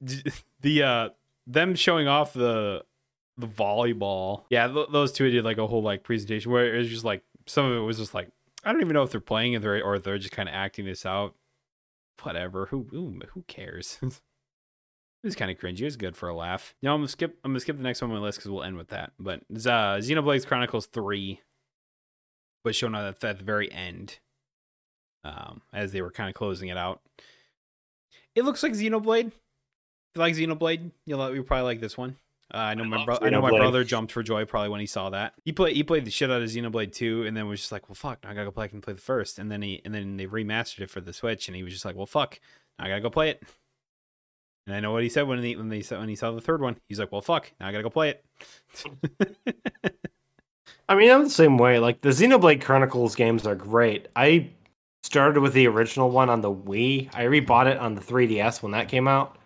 the uh them showing off the the volleyball. Yeah, th- those two did like a whole like presentation where it was just like some of it was just like I don't even know if they're playing it or or they're just kind of acting this out. Whatever. Who who, who cares? it was kind of cringy. It was good for a laugh. No, I'm gonna skip. I'm gonna skip the next one on my list because we'll end with that. But uh, Xenoblade Chronicles Three was shown at, at the very end, um, as they were kind of closing it out. It looks like Xenoblade. If you like Xenoblade, you'll you probably like this one. Uh, I know I my love bro- I know my brother jumped for joy probably when he saw that. He played he played the shit out of Xenoblade 2 and then was just like, "Well, fuck, now I got to go back and play the first. And then he and then they remastered it for the Switch and he was just like, "Well, fuck, now I got to go play it." And I know what he said when he when they when he saw the third one. He's like, "Well, fuck, now I got to go play it." I mean, I'm the same way. Like the Xenoblade Chronicles games are great. I started with the original one on the Wii. I rebought it on the 3DS when that came out.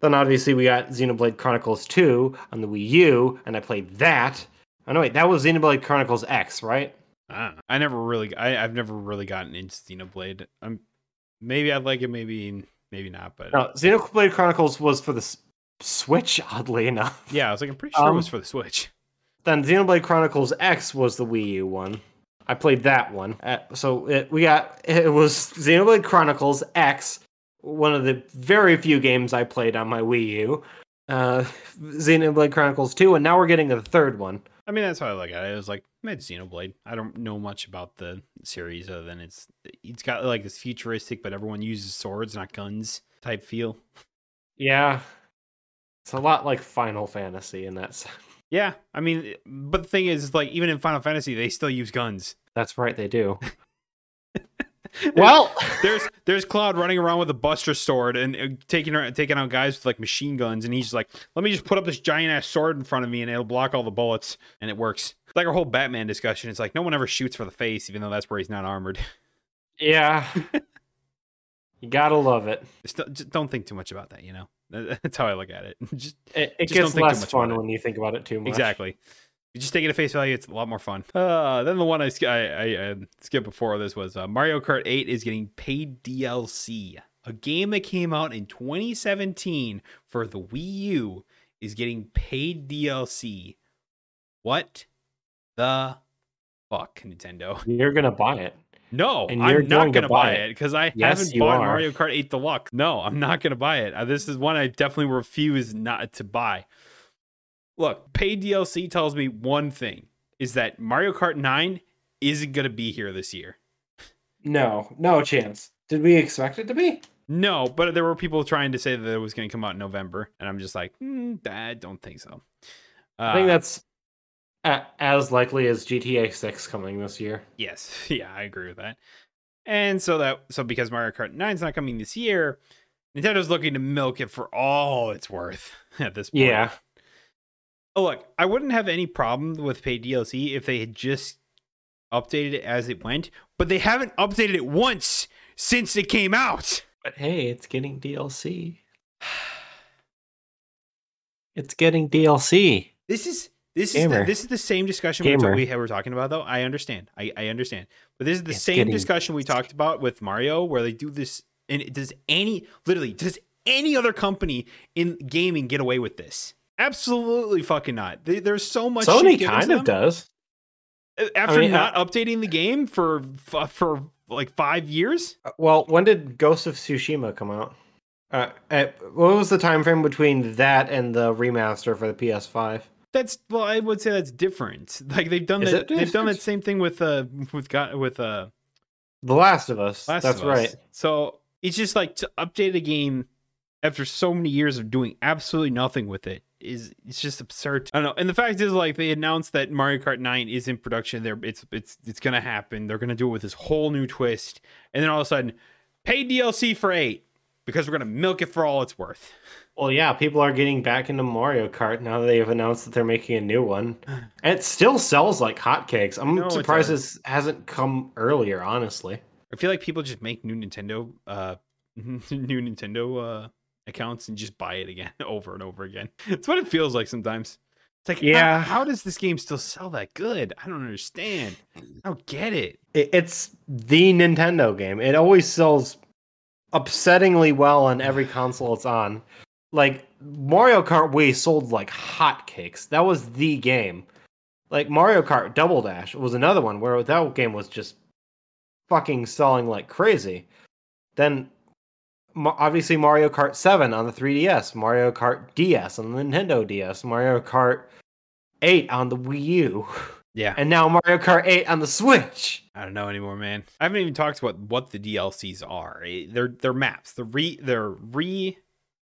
Then obviously we got Xenoblade Chronicles 2 on the Wii U, and I played that. Oh no, wait, that was Xenoblade Chronicles X, right? I, I never really I I've never really gotten into Xenoblade. I'm maybe I'd like it, maybe maybe not, but No, Xenoblade Chronicles was for the S- Switch, oddly enough. yeah, I was like, I'm pretty sure it was Um, for the Switch. Then Xenoblade Chronicles X was the Wii U one. I played that one. Uh, so it, we got it was Xenoblade Chronicles X, one of the very few games I played on my Wii U. Uh, Xenoblade Chronicles 2, and now we're getting the third one. I mean, that's how I look at it. It was like, it's Xenoblade. I don't know much about the series other than it's it's got like this futuristic, but everyone uses swords, not guns type feel. Yeah. It's a lot like Final Fantasy in that sense. Yeah, I mean, but the thing is, like, even in Final Fantasy, they still use guns. That's right, they do. well, there's there's Cloud running around with a Buster sword and uh, taking taking out guys with like machine guns, and he's like, "Let me just put up this giant ass sword in front of me, and it'll block all the bullets," and it works. It's like our whole Batman discussion. It's like no one ever shoots for the face, even though that's where he's not armored. yeah. you gotta love it. Just don't think too much about that, you know. That's how I look at it. just It, it Just don't gets less fun when you think about it too much. exactly. You just take it at face value. It's a lot more fun. Uh, then the one I, I, I, I skipped before this was uh, Mario Kart 8 is getting paid DLC. A game that came out in 2017 for the Wii U is getting paid DLC. What the fuck, Nintendo? You're gonna buy it. No, And you're I'm not going to buy it. because I Yes, haven't bought are. Mario Kart 8 Deluxe. No, I'm not gonna buy it. Uh, This is one I definitely refuse not to buy. Look, paid DLC tells me one thing: is that Mario Kart 9 isn't gonna be here this year. No, no chance. Did we expect it to be? No, but there were people trying to say that it was gonna come out in November, and I'm just like, mm, I don't think so. Uh, I think that's a- as likely as GTA 6 coming this year. Yes, yeah, I agree with that. And so that so because Mario Kart 9 is not coming this year, Nintendo's looking to milk it for all it's worth at this point. Yeah. Oh, look, I wouldn't have any problem with paid DLC if they had just updated it as it went, but they haven't updated it once since it came out. But hey, it's getting DLC. It's getting DLC. This is this is the, this is the same discussion we, Gamer. we were talking about though. I understand. I, I understand. But this is the It's same getting- discussion we talked about with Mario where they do this and it- does any literally does any other company in gaming get away with this? Absolutely fucking not. They, there's so much shit Sony kind of does. after mean, not updating the game for for like 5 years. Uh, Well, when did Ghost of Tsushima come out? Uh, at, what was the time frame between that and the remaster for the PS5? That's well, I would say that's different. Like they've done Is that. They've done that same thing with uh with got with uh The Last of Us. Last That's of Us. right. So it's just like to update a game after so many years of doing absolutely nothing with it is it's just absurd. I don't know. And the fact is, like they announced that Mario Kart 9 is in production. There, it's it's it's gonna happen. They're gonna do it with this whole new twist, and then all of a sudden, pay DLC for eight because we're gonna milk it for all it's worth. Well, yeah, people are getting back into Mario Kart now that they've announced that they're making a new one. And it still sells like hotcakes. I'm No, surprised this hasn't come earlier, honestly. I feel like people just make new Nintendo uh new Nintendo uh accounts and just buy it again over and over again. It's what it feels like sometimes. It's like, yeah, Yeah. how, does this game still sell that good? I don't understand. I don't get it. It, it's the Nintendo game. It always sells upsettingly well on every console it's on. Like Mario Kart Wii sold like hotcakes. That was the game. Like Mario Kart Double Dash was another one where that game was just fucking selling like crazy. Then obviously Mario Kart 7 on the 3DS, Mario Kart DS on the Nintendo DS, Mario Kart 8 on the Wii U, Yeah. and now Mario Kart 8 on the Switch. I don't know anymore, man. I haven't even talked about what the DLCs are. Eh, They're they're maps. They're re they're re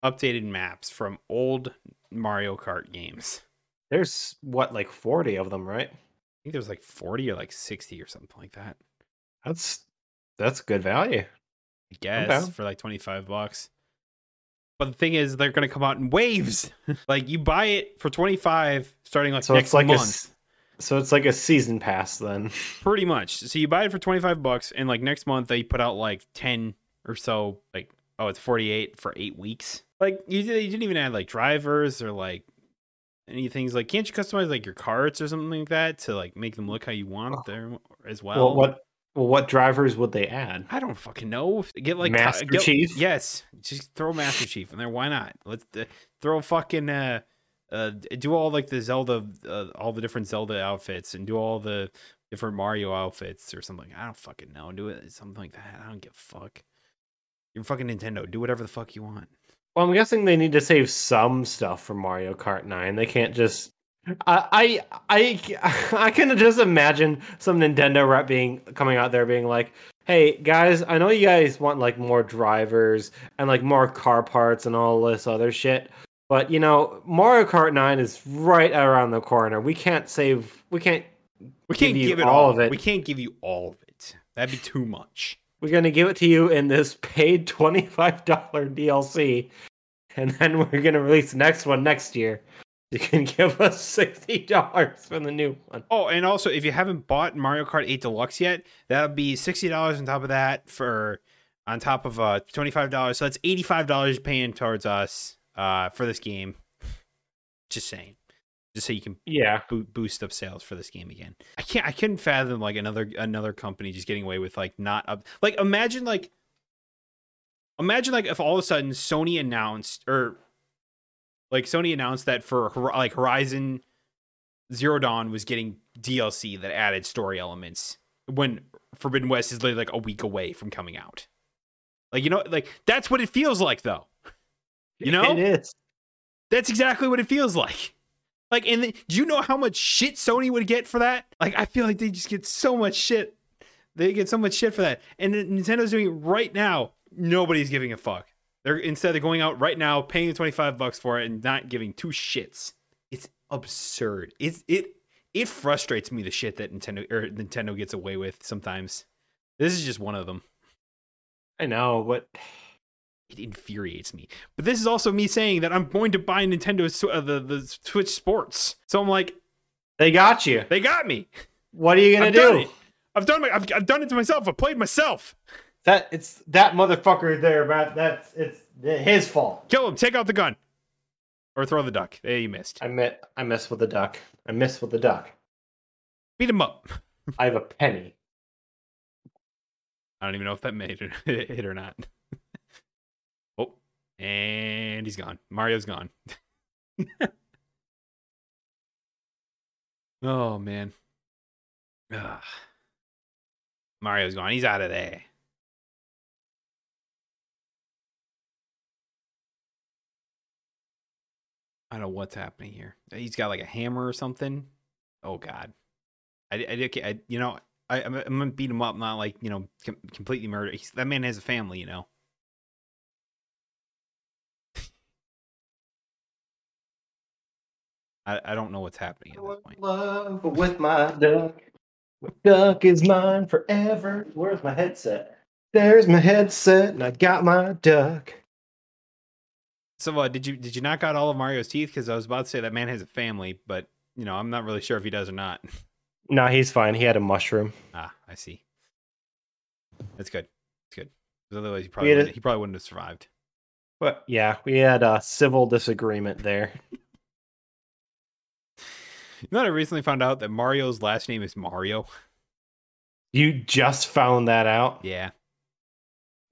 updated maps from old Mario Kart games. There's what like 40 of them, right? I think there's like 40 or like 60 or something like that. That's that's good value. I guess down. for like 25 bucks. But the thing is, they're going to come out in waves. like you buy it for 25 starting like So next it's like month. So it's like a season pass then. Pretty much. So you buy it for 25 bucks and like next month they put out like 10 or so like oh it's 48 for 8 weeks. Like you, you didn't even add like drivers or like any things like can't you customize like your carts or something like that to like make them look how you want them as well? Well, what well, what drivers would they add? I don't fucking know. Get like Master get- Chief? Yes, just throw Master Chief in there. Why not? Let's uh, throw fucking uh, uh, do all like the Zelda, uh, all the different Zelda outfits, and do all the different Mario outfits or something. I don't fucking know. Do it something like that. I don't give a fuck. You're fucking Nintendo. Do whatever the fuck you want. Well, I'm guessing they need to save some stuff for Mario Kart 9. They can't just I I I, I can just imagine some Nintendo rep being coming out there being like, "Hey guys, I know you guys want like more drivers and like more car parts and all this other shit, but you know, Mario Kart 9 is right around the corner. We can't save we can't We can't you give it all all of it. We can't give you all of it. That'd be too much. we're going to give it to you in this paid $25 DLC and then we're going to release the next one next year. You can give us $60 for the new one. Oh, and also if you haven't bought Mario Kart 8 Deluxe yet, that'll be sixty dollars on top of that for on top of uh twenty five dollars. So that's eighty five dollars paying towards us uh for this game. Just saying, just so you can Yeah. bo- boost up sales for this game again. I can't. I couldn't fathom like another another company just getting away with like not up. Like imagine like imagine like if all of a sudden Sony announced or like Sony announced that for like Horizon Zero Dawn was getting DLC that added story elements when Forbidden West is literally like a week away from coming out. Like you know, like that's what it feels like though. You know? It is. That's exactly what it feels like. Like, and then, do you know how much shit Sony would get for that? Like, I feel like they just get so much shit. They get so much shit for that. And Nintendo's doing it right now. Nobody's giving a fuck. They're instead of going out right now, paying the 25 bucks for it and not giving two shits. It's absurd. It's it it frustrates me the shit that Nintendo or Nintendo gets away with sometimes. This is just one of them. I know, but It infuriates me. But this is also me saying that I'm going to buy Nintendo uh, the the Switch Sports. So I'm like, they got you. they got me. What are you gonna I've do? it. I've done my, I've, I've done it to myself. I played myself. That it's that motherfucker there, Matt. That's it's his fault. Kill him. Take out the gun, or throw the duck. Hey, you missed. I met I missed with the duck. I missed with the duck. Beat him up. I have a penny. I don't even know if that made it hit or not. And he's gone. Mario's gone. oh man. Ugh. Mario's gone. He's out of there. I don't know what's happening here. He's got like a hammer or something. Oh God. I, I, I you know, I, I'm, I'm gonna beat him up, not like you know, com- completely murder. He's, that man has a family, you know. I, I don't know what's happening at this point. Love with my duck. My duck is mine forever. Where's my headset? There's my headset, and I got my duck. So, uh, did you did you knock out all of Mario's teeth? Because I was about to say that man has a family, but you know, I'm not really sure if he does or not. No, he's fine. He had a mushroom. ah, I see. That's good. That's good. 'Cause otherwise, he probably a- he probably wouldn't have survived. But yeah, we had a civil disagreement there. You know, what I recently found out that Mario's last name is Mario. You just found that out, Yeah,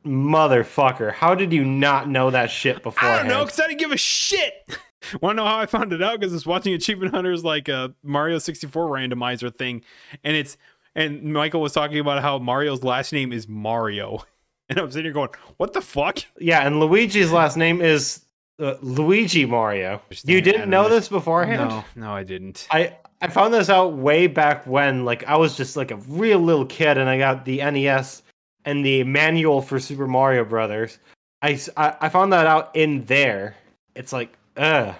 motherfucker! How did you not know that shit before? I don't know because I didn't give a shit. Want to know how I found it out? Because I was watching Achievement Hunters like a Mario 64 randomizer thing, and it's and Michael was talking about how Mario's last name is Mario, and I'm sitting here going, "What the fuck?" Yeah, and Luigi's last name is uh, Luigi Mario. You didn't know this beforehand? No, no, I didn't. I I found this out way back when, like I was just like a real little kid, and I got the NES and the manual for Super Mario Brothers. I I found that out in there. It's like, ugh.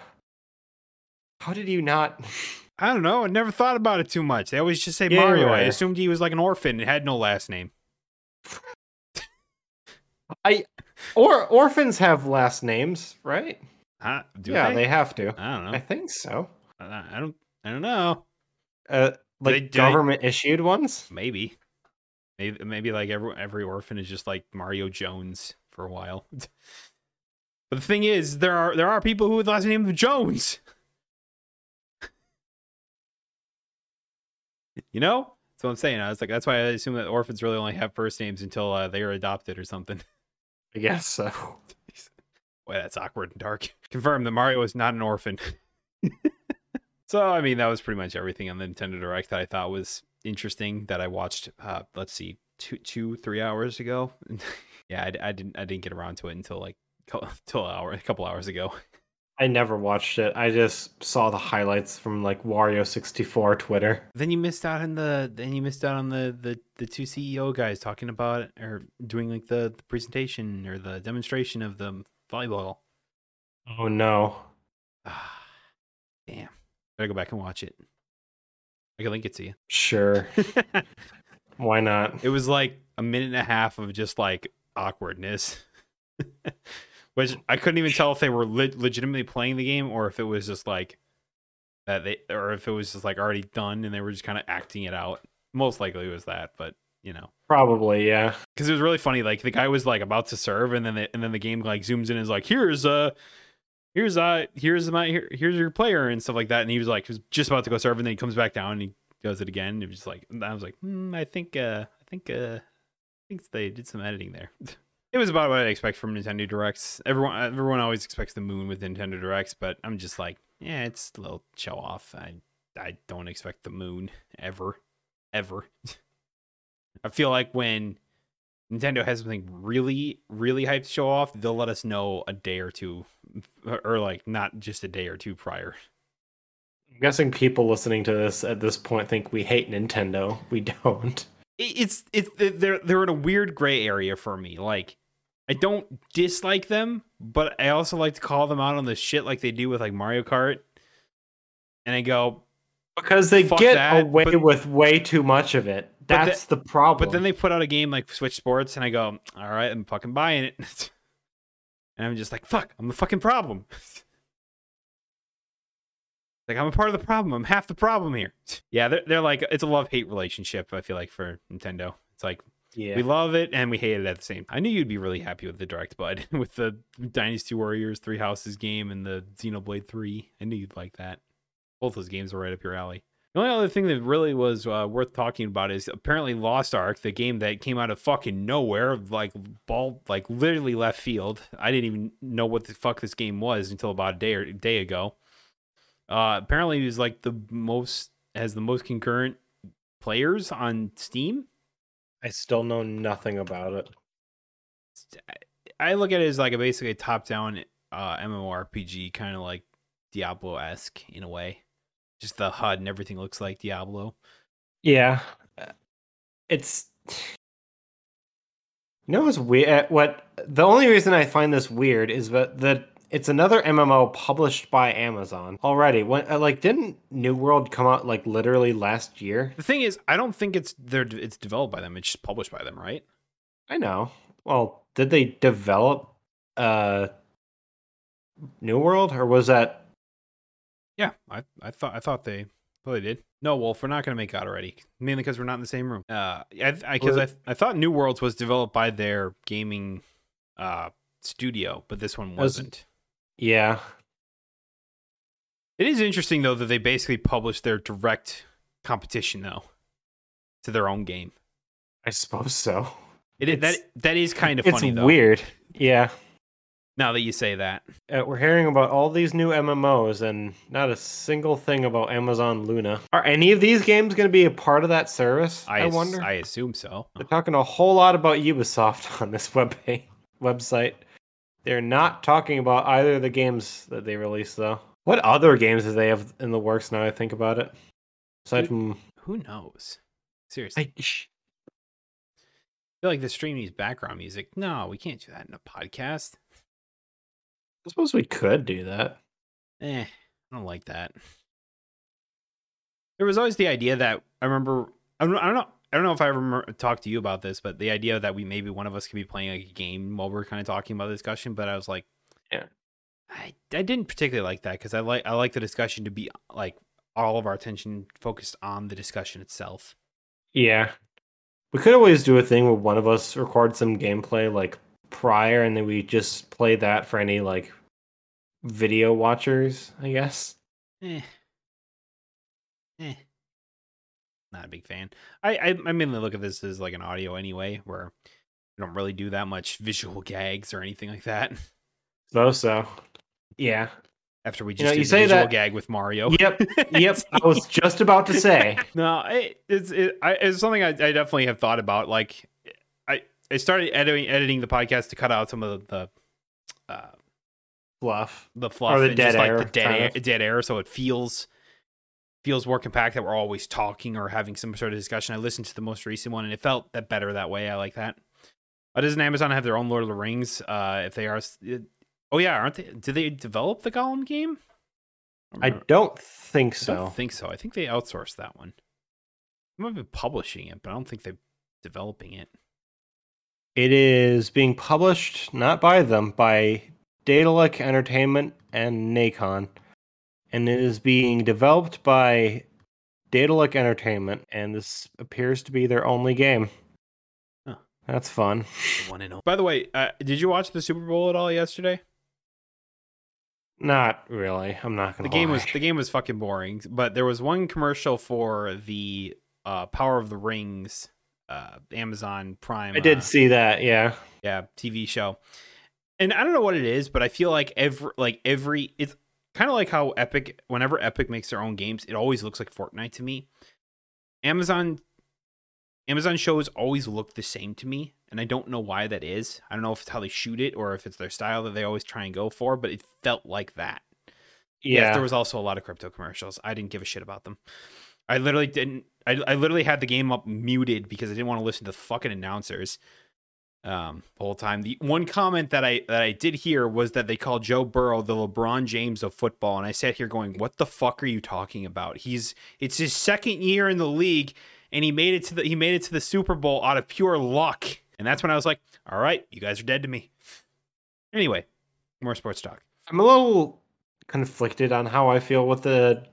How did you not? I don't know. I never thought about it too much. They always just say Yeah, Mario. I assumed he was like an orphan and had no last name. Or orphans have last names, right? Huh? Do yeah, they? they have to. I don't know. I think so. I, don't. I don't know. Uh, like they- do they- government issued ones. Maybe. Maybe maybe like every every orphan is just like Mario Jones for a while. but the thing is, there are there are people who with last name of Jones. you know? That's what I'm saying. I was like, that's why I assume that orphans really only have first names until uh, they are adopted or something. I guess so. Boy, that's awkward and dark. Confirm that Mario is not an orphan. so, I mean, that was pretty much everything on the Nintendo Direct that I thought was interesting that I watched. Uh, let's see, two, two, three hours ago. yeah, I, I didn't, I didn't get around to it until like, an hour, a couple hours ago. I never watched it. I just saw the highlights from like Wario sixty four Twitter. Then you missed out on the, then you missed out on the the the two CEO guys talking about or doing like the, the presentation or the demonstration of the volleyball. Oh no. Ah, damn. Better go back and watch it. I can link it to you. Sure. Why not? it was like a minute and a half of just like awkwardness. Which I couldn't even tell if they were le- legitimately playing the game or if it was just like that they or if it was just like already done and they were just kind of acting it out. Most likely it was that, but you know. Probably, yeah. Cuz it was really funny like the guy was like about to serve and then they, and then the game like zooms in and is like here's uh here's uh here's my here, here's your player and stuff like that and he was like he was just about to go serve and then he comes back down and he does it again. And it was just like I was like, hmm, I think uh I think uh I think they did some editing there. It was about what I expect from Nintendo Directs. Everyone everyone always expects the moon with Nintendo Directs, but I'm just like, yeah, it's a little show off. I I don't expect the moon ever. Ever. I feel like when Nintendo has something really, really hyped to show off, they'll let us know a day or two, or like not just a day or two prior. I'm guessing people listening to this at this point think we hate Nintendo. We don't. It- It's it's they're they're in a weird gray area for me. Like, I don't dislike them, but I also like to call them out on the shit like they do with like Mario Kart. And I go, Because they get that, away but- with way too much of it. But the- That's the problem. But then they put out a game like Switch Sports, and I go, all right, I'm fucking buying it. and I'm just like, fuck, I'm the fucking problem. Like I'm a part of the problem. I'm half the problem here. Yeah, they're, they're like it's a love hate relationship. I feel like for Nintendo, it's like Yeah. we love it and we hate it at the same. I knew you'd be really happy with the direct, bud, with the Dynasty Warriors Three Houses game and the Xenoblade Three. I knew you'd like that. Both those games are right up your alley. The only other thing that really was uh, worth talking about is apparently Lost Ark, the game that came out of fucking nowhere, like ball, like literally left field. I didn't even know what the fuck this game was until about a day or a day ago. Uh, apparently, it was like the most has the most concurrent players on Steam. I still know nothing about it. I look at it as like a basically a top-down uh, MMORPG, kind of like Diablo-esque in a way. Just the HUD and everything looks like Diablo. Yeah. It's You know what's weird? What the only reason I find this weird is that that it's another MMO published by Amazon already. When uh, like didn't New World come out like literally last year? The thing is, I don't think it's they're it's developed by them. It's just published by them, right? I know. Well, did they develop uh New World or was that Yeah, I I thought I thought they thought they did. No, Wolf, we're not going to make out already. Mainly because we're not in the same room. Uh, I because I, Was I, thought New Worlds was developed by their gaming uh studio, but this one Was- wasn't. Yeah. It is interesting though that they basically published their direct competition though to their own game. I suppose so. It is that that is kind of It's funny though. weird. Yeah. Now that you say that, Uh, we're hearing about all these new MMOs and not a single thing about Amazon Luna. Are any of these games going to be a part of that service? I, I, ass- wonder. I assume so. They're talking a whole lot about Ubisoft on this web website. They're not talking about either of the games that they released, though. What other games do they have in the works now? I think about it. Aside from, Who knows? Seriously, I, I feel like the stream needs background music. No, we can't do that in a podcast. I suppose we could do that. Eh, I don't like that. There was always the idea that I remember. I don't, I don't know. I don't know if I ever talked to you about this, but the idea that we maybe one of us could be playing like a game while we're kind of talking about the discussion. But I was like, Yeah. I I didn't particularly like that because I like I like the discussion to be like all of our attention focused on the discussion itself. Yeah. We could always do a thing where one of us records some gameplay like prior and then we just play that for any like video watchers, I guess. Eh. Eh. Not a big fan. I, I I mainly look at this as like an audio anyway, where we don't really do that much visual gags or anything like that. So so. Yeah. After we You just know, did you the say visual that- gag with Mario. Yep. Yep. I was just about to say. no, it, it's it, I, it's something I, I definitely have thought about. Like, I I started editing editing the podcast to cut out some of the the, uh, Fluff. the fluff Or the and dead just like air, the dead air, of. dead air, so it feels feels more compact that we're always talking or having some sort of discussion. I listened to the most recent one and it felt that better that way. I like that. Uh, doesn't Amazon have their own Lord of the Rings? Uh, if they are, it- oh yeah, aren't they? Did they develop the Gollum game? I don't think so. I don't think so. I think they outsourced that one. They might be publishing it, but I don't think they're developing it. It is being published not by them, by Daedalic Entertainment and Nacon. And it is being developed by Daedalic Entertainment, and this appears to be their only game. Huh. That's fun. One and. By the way, uh, did you watch the Super Bowl at all yesterday? Not really. I'm not gonna. game was the game was fucking boring but there was one commercial for the uh power of the rings uh amazon prime I did uh, see that. Yeah. yeah tv show and i don't know what it is but i feel like every like every it's kind of like how epic whenever epic makes their own games it always looks like fortnite to me amazon amazon shows always look the same to me and i don't know why that is i don't know if it's how they shoot it or if it's their style that they always try and go for but it felt like that Yeah. Yes, there was also a lot of crypto commercials. I didn't give a shit about them. I literally didn't. I, I literally had the game up muted because I didn't want to listen to the fucking announcers um, the whole time. The one comment that I that I did hear was that they called Joe Burrow the LeBron James of football, and I sat here going, "What the fuck are you talking about? He's it's his second year in the league, and he made it to the he made it to the Super Bowl out of pure luck." And that's when I was like, "All right, you guys are dead to me." Anyway, more sports talk. I'm a little conflicted on how I feel with the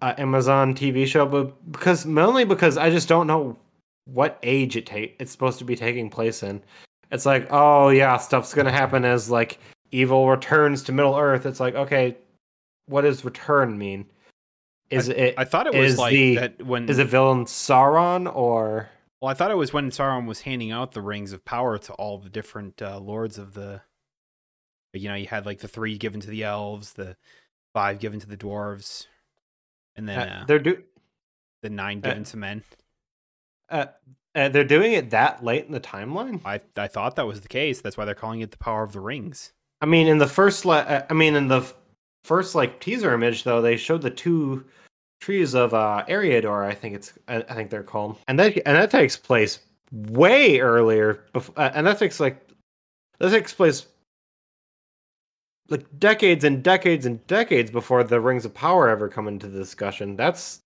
uh, Amazon TV show, but because mainly because I just don't know what age it take it's supposed to be taking place in. It's like, oh yeah, stuff's gonna happen as like evil returns to Middle Earth. It's like, okay, what does return mean? Is it I thought it was like the- that when is it villain Sauron or Well, I thought it was when Sauron was handing out the rings of power to all the different uh, lords of the. You know, you had like the three given to the elves, the five given to the dwarves, and then uh, uh, they're do the nine given to men. Uh, uh, they're doing it that late in the timeline? I I thought that was the case. That's why they're calling it the power of the rings. I mean, in the first, le- uh, I mean, in the f- first like teaser image, though, they showed the two trees of uh, Eriador. I think it's, I, I think they're called, and that and that takes place way earlier, bef- uh, and that takes like that takes place like decades and decades and decades before the Rings of Power ever come into the discussion. That's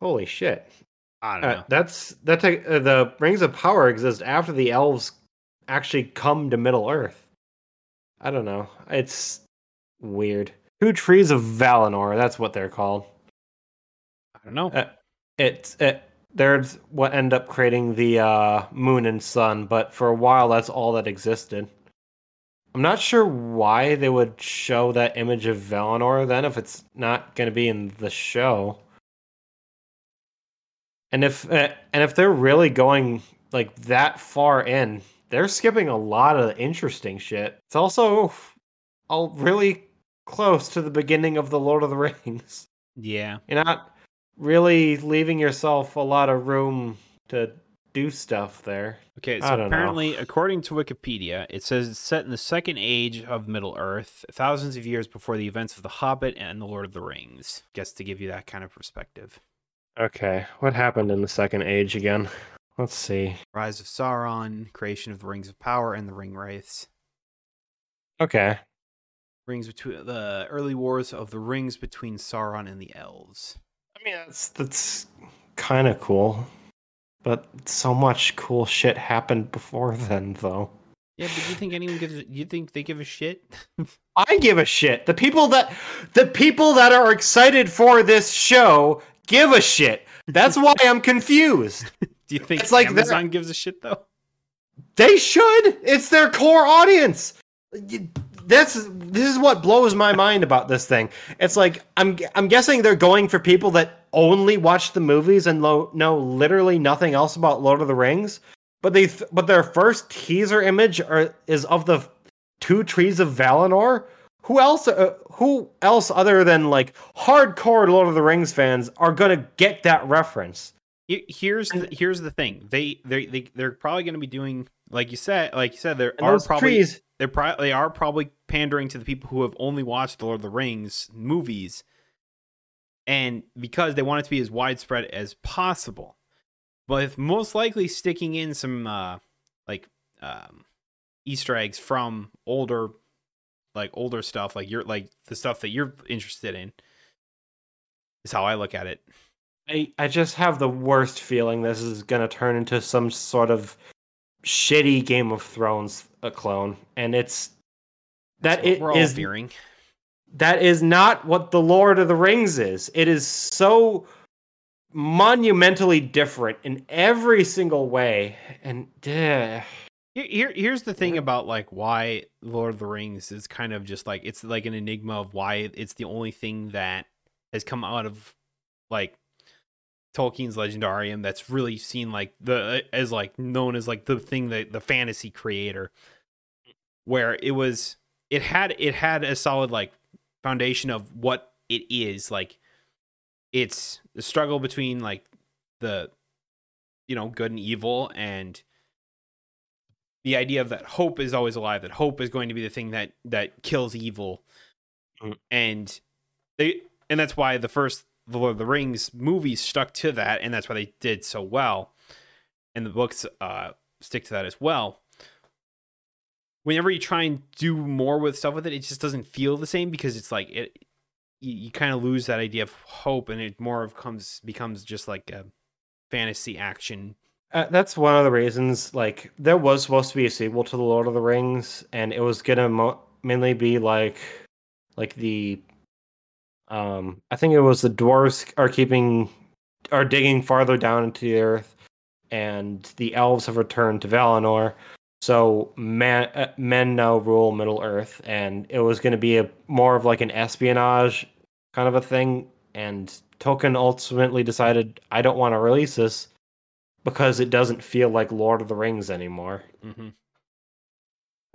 holy shit. I don't Uh, know. that's that. ta- uh, the Rings of Power exist after the elves actually come to Middle Earth. I don't know. It's weird. Two trees of Valinor. That's what they're called. I don't know. Uh, it's it. They're what end up creating the uh, moon and sun, but for a while that's all that existed. I'm not sure why they would show that image of Valinor then if it's not going to be in the show. And if uh, and if they're really going like that far in, they're skipping a lot of interesting shit. It's also all really close to the beginning of the Lord of the Rings. yeah. You're not really leaving yourself a lot of room to do stuff there. Okay, so don't know. apparently, according to Wikipedia, it says it's set in the second age of Middle Earth, thousands of years before the events of The Hobbit and The Lord of the Rings. Guess to give you that kind of perspective. Okay, what happened in the second age again? Let's see. Rise of Sauron, creation of the Rings of Power and the Ring Wraiths. Okay. Rings between the early wars of the rings between Sauron and the elves. I mean that's that's kind of cool. But so much cool shit happened before then though. Yeah, but do you think anyone gives? You think they give a shit? I give a shit. The people that the people that are excited for this show give a shit. That's why I'm confused. do you think It's like they're- Amazon gives a shit though? They should. It's their core audience. That's this is what blows my mind about this thing. It's like I'm I'm guessing they're going for people that only watch the movies and lo- know literally nothing else about Lord of the Rings. But they th- but their first teaser image are, is of the two trees of Valinor. Who else? Uh, who else other than like hardcore Lord of the Rings fans are gonna get that reference? Here's the, here's the thing. They they they they're probably going to be doing like you said like you said there And are probably trees. they're pro- they are probably pandering to the people who have only watched the Lord of the Rings movies, and because they want it to be as widespread as possible, but most likely sticking in some uh, like um, Easter eggs from older like older stuff, like you're like the stuff that you're interested in. Is how I look at it. I, I just have the worst feeling this is going to turn into some sort of shitty Game of Thrones uh, clone, and it's that it we're all is fearing. that is not what the Lord of the Rings is. It is so monumentally different in every single way, and uh, Here, here, here's the thing about like why Lord of the Rings is kind of just like it's like an enigma of why it's the only thing that has come out of like Tolkien's Legendarium that's really seen like the uh, as like known as like the thing that the fantasy creator, where it was it had it had a solid like foundation of what it is like. It's the struggle between like the you know good and evil and the idea of that hope is always alive that hope is going to be the thing that that kills evil. Mm. and they and that's why the first the lord of the rings movies stuck to that and that's why they did so well. And the books uh stick to that as well. Whenever you try and do more with stuff with it it just doesn't feel the same because it's like it you, you kind of lose that idea of hope and it more of comes becomes just like a fantasy action Uh, that's one of the reasons. Like, there was supposed to be a sequel to the Lord of the Rings, and it was gonna mo- mainly be like, like the, Um, I think it was the dwarves are keeping are digging farther down into the earth, and the elves have returned to Valinor. So man, uh, men now rule Middle Earth, and it was to be a more of like an espionage kind of a thing. And Tolkien ultimately decided, I don't want to release this because it doesn't feel like Lord of the Rings anymore. Mm-hmm.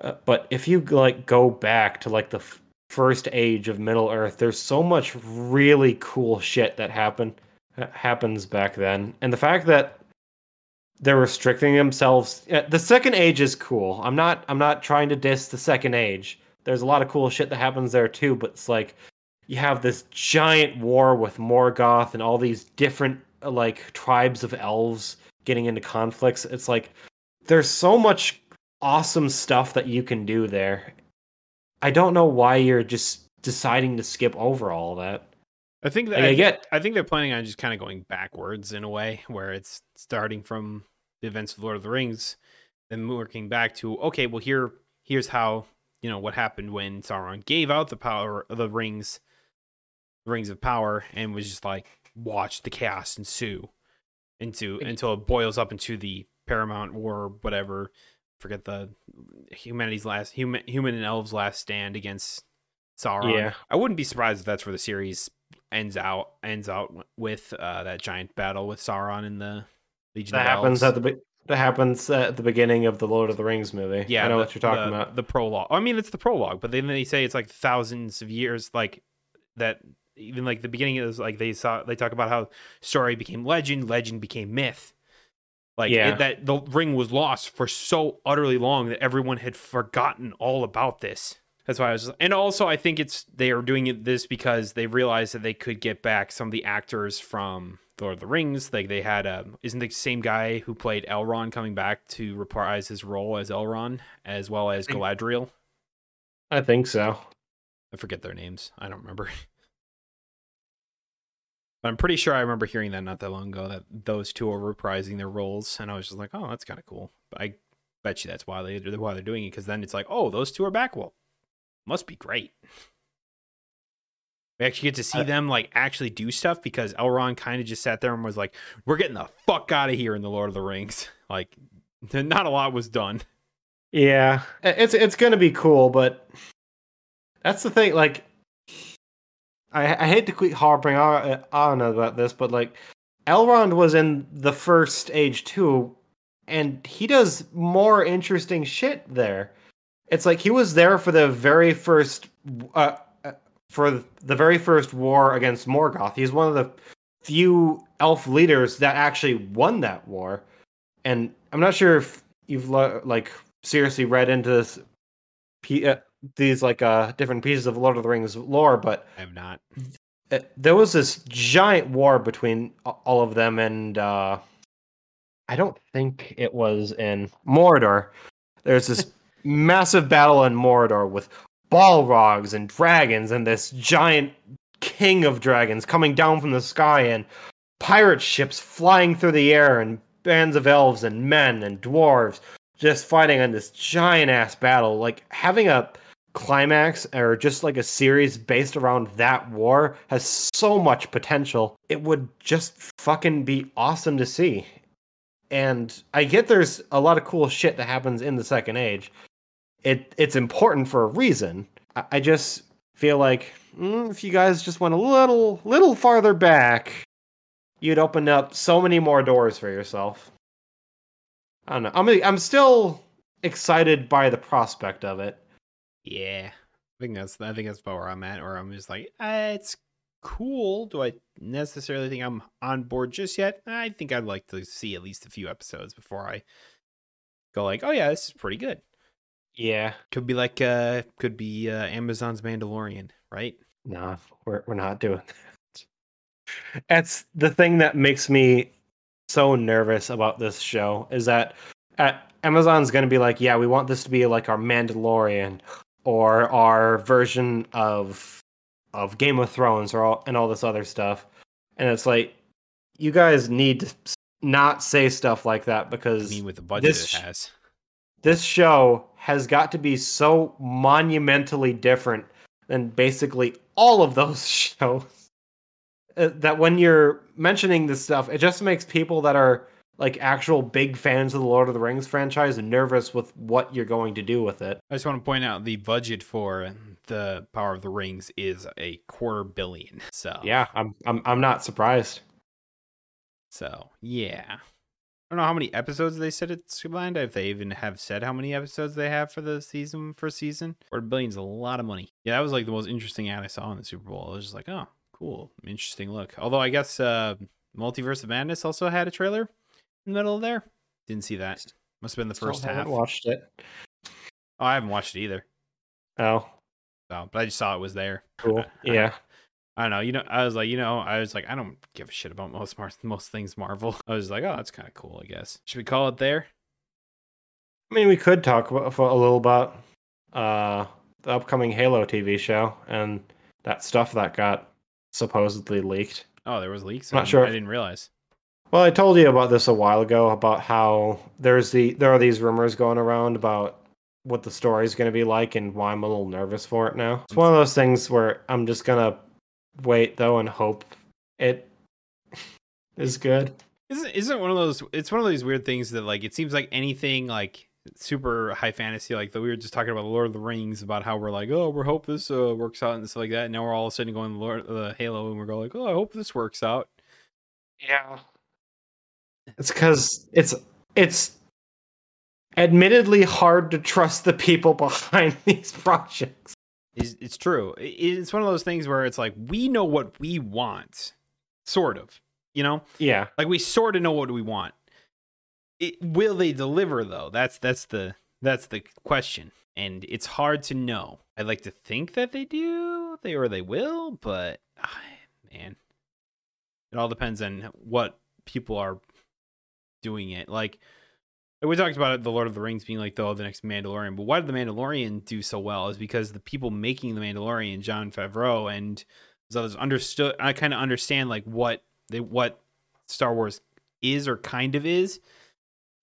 Uh, but if you like go back to like the f- first age of Middle Earth, there's so much really cool shit that happened happens back then, and the fact that they're restricting themselves. The second age is cool. I'm not. I'm not trying to diss the second age. There's a lot of cool shit that happens there too. But it's like you have this giant war with Morgoth and all these different like tribes of elves getting into conflicts. It's like there's so much awesome stuff that you can do there. I don't know why you're just deciding to skip over all that. I think that Like, I I, get- I think they're planning on just kind of going backwards in a way, where it's starting from the events of Lord of the Rings, then working back to okay, well here here's how you know what happened when Sauron gave out the power of the rings, the rings of power, and was just like watch the chaos ensue into until it boils up into the Paramount War, whatever. Forget the humanity's last human human and elves last stand against Sauron. Yeah. I wouldn't be surprised if that's where the series ends out ends out with uh, that giant battle with Sauron in the Legion That of happens Elves. at the that happens at the beginning of the Lord of the Rings movie. yeah, I know the- what you're talking the- about. The prologue. I mean, it's the prologue, but then they say it's like thousands of years, like that. Even like the beginning is like they saw they talk about how story became legend, legend became myth. Like Yeah. it, that the ring was lost for so utterly long that everyone had forgotten all about this. That's why I was, and also I think it's they are doing this because they realized that they could get back some of the actors from Lord of the Rings. Like they had, um, isn't the same guy who played Elrond coming back to reprise his role as Elrond, as well as Galadriel. I think so. I forget their names. I don't remember. But I'm pretty sure I remember hearing that not that long ago that those two are reprising their roles, and I was just like, oh, that's kind of cool. But I bet you that's why they why they're doing it because then it's like, oh, those two are back. Well, must be great. We actually get to see them like actually do stuff because Elrond kind of just sat there and was like, "We're getting the fuck out of here in the Lord of the Rings." Like, not a lot was done. Yeah, it's it's gonna be cool, but that's the thing. Like, I, I hate to keep harping on, about this, but like, Elrond was in the first age too, and he does more interesting shit there. It's like he was there for the very first, uh, uh, for the very first war against Morgoth. He's one of the few elf leaders that actually won that war, and I'm not sure if you've like seriously read into this uh, these like uh different pieces of Lord of the Rings lore, but I have not. there was this giant war between all of them, and uh I don't think it was in Mordor. There's this massive battle in Mordor with Balrogs and dragons, and this giant king of dragons coming down from the sky, and pirate ships flying through the air, and bands of elves and men and dwarves just fighting on this giant ass battle. Like having a climax or just like a series based around that war has so much potential. It would just fucking be awesome to see. And I get there's a lot of cool shit that happens in the second age. It it's important for a reason. I, I just feel like mm, if you guys just went a little little farther back, you'd open up so many more doors for yourself. I don't know. I'm I'm still excited by the prospect of it. Yeah, I think that's I think that's about where I'm at. Or I'm just like, uh, it's cool. Do I necessarily think I'm on board just yet? I think I'd like to see at least a few episodes before I go like, oh yeah, this is pretty good. Yeah. Could be like, uh, could be uh, Amazon's Mandalorian, right? No, we're we're not doing that. That's the thing that makes me so nervous about this show is that uh, Amazon's going to be like, yeah, we want this to be like our Mandalorian or our version of of Game of Thrones or all, and all this other stuff. And it's like you guys need to not say stuff like that I because mean, with the budget this it has. this show has got to be so monumentally different than basically all of those shows. Uh, that when you're mentioning this stuff, it just makes people that are like actual big fans of the Lord of the Rings franchise and nervous with what you're going to do with it. I just want to point out the budget for the Power of the Rings is a quarter billion. So Yeah, I'm I'm I'm not surprised. So yeah, I don't know how many episodes they said it's combined. If they even have said how many episodes they have for the season for season, quarter billion's a lot of money. Yeah, that was like the most interesting ad I saw in the Super Bowl. I was just like, oh, cool, interesting look. Although I guess uh, Multiverse of Madness also had a trailer in the middle of there. Didn't see that. Must have been the Still first haven't half. watched it. Oh, I haven't watched it either. Oh, So, but I just saw it was there. cool. Yeah. I don't know. You know, I was like, you know, I was like, I don't give a shit about most Mar- most things Marvel. I was like, oh, that's kind of cool, I guess. Should we call it there? I mean, we could talk about, for a little about uh, the upcoming Halo TV show and that stuff that got supposedly leaked. Oh, there was leaks. I'm Not I- sure I didn't realize. Well, I told you about this a while ago about how there's the there are these rumors going around about what the story's going to be like and why I'm a little nervous for it now. It's one of those things where I'm just gonna wait though and hope it is good. Isn't isn't one of those? It's one of these weird things that like it seems like anything like super high fantasy, like the, we were just talking about the Lord of the Rings, about how we're like, oh, we hope this uh, works out and stuff like that. And now we're all of a sudden going Lord uh, Halo, and we're going like, oh, I hope this works out. Yeah. It's because it's it's admittedly hard to trust the people behind these projects. It's, it's true. It's one of those things where it's like we know what we want, sort of. You know, Yeah. like we sort of know what we want. It, will they deliver though? That's that's the that's the question, and it's hard to know. I'd like to think that they do, they or they will, but ah, man, it all depends on what people are doing it. Like we talked about it, the Lord of the Rings being like the, oh, the next Mandalorian, but why did the Mandalorian do so well? Is because the people making the Mandalorian, Jon Favreau and others, understood. I kind of understand like what they what Star Wars is or kind of is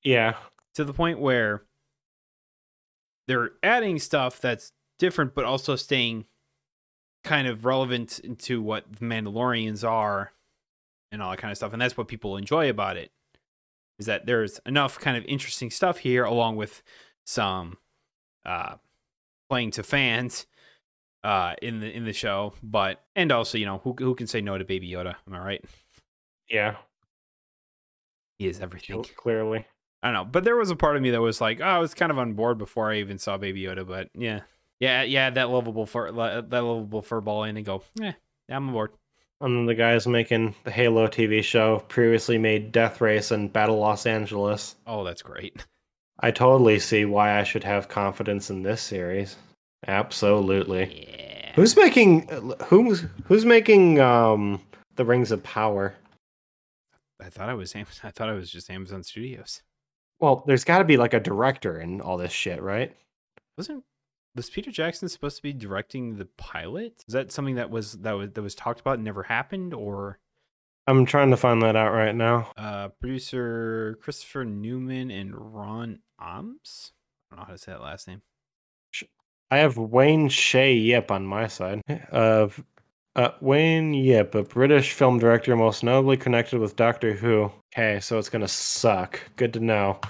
Yeah. to the point where they're adding stuff that's different, but also staying kind of relevant to what the Mandalorians are and all that kind of stuff. And that's what people enjoy about it is that there's enough kind of interesting stuff here, along with some uh, playing to fans uh, in the in the show. But and also, you know, who who can say no to Baby Yoda? Am I right? Yeah. He is everything. Clearly. I don't know, but there was a part of me that was like, oh, I was kind of on board before I even saw Baby Yoda. But yeah, yeah, yeah, that lovable fur, that lovable furball, in and go, yeah, yeah, I'm on board. And the guys making the Halo TV show previously made Death Race and Battle Los Angeles. Oh, that's great. I totally see why I should have confidence in this series. Absolutely. Yeah, Who's making who's who's making um the Rings of Power? I thought I was I thought I was just Amazon Studios. Well, there's got to be like a director in all this shit, right? Wasn't was Peter Jackson supposed to be directing the pilot? Is that something that was that was that was talked about and never happened, or I'm trying to find that out right now. uh, producer Christopher Newman and Ron Oms? I don't know how to say that last name. I have Wayne Che Yip on my side. Of uh, Wayne Yip, a British film director most notably connected with Doctor Who. Okay, so it's gonna suck. Good to know.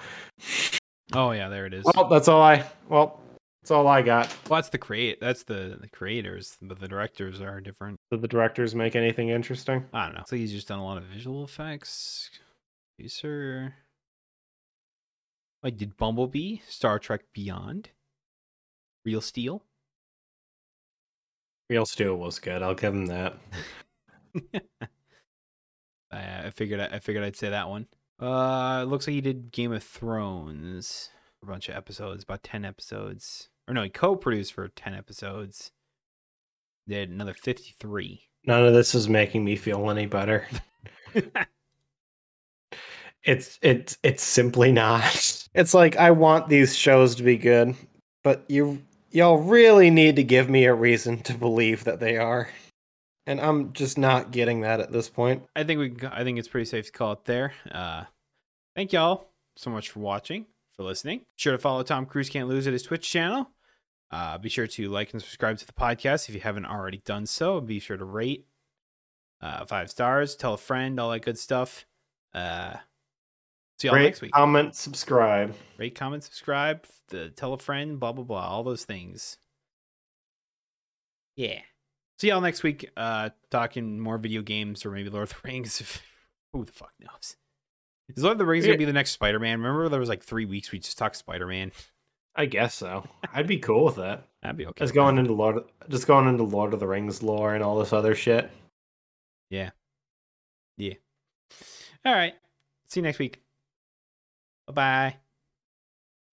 Oh yeah, there it is. Well, that's all I. Well, that's all I got. Well, that's the create. That's the, the creators, but the directors are different. Did the directors make anything interesting? I don't know. So he's just done a lot of visual effects. Producer. Like, did Bumblebee, Star Trek Beyond, Real Steel? Real Steel was good. I'll give him that. I, I figured. I figured I'd say that one. Uh, it looks like he did Game of Thrones a bunch of episodes, about ten episodes. Or no, he co-produced for ten episodes. Did another fifty-three. None of this is making me feel any better. It's it's it's simply not. It's like I want these shows to be good, but you y'all really need to give me a reason to believe that they are. And I'm just not getting that at this point. I think we. I think it's pretty safe to call it there. Uh, thank y'all so much for watching, for listening. Be Sure to follow Tom Cruise Can't Lose at his Twitch channel. Uh, be sure to like and subscribe to the podcast if you haven't already done so. Be sure to rate uh, five stars, tell a friend, all that good stuff. Uh, see y'all Rate, next week. comment, subscribe. Rate, comment, subscribe, the, tell a friend, blah blah blah, all those things. Yeah. See y'all next week. Uh, talking more video games or maybe Lord of the Rings. Who the fuck knows? Is Lord of the Rings Yeah. gonna be the next Spider Man? Remember there was like three weeks we just talked Spider Man. I guess so. I'd be cool with that. That'd be okay. Just going that. into Lord, of, just going into Lord of the Rings lore and all this other shit. Yeah. Yeah. All right. See you next week. Bye bye.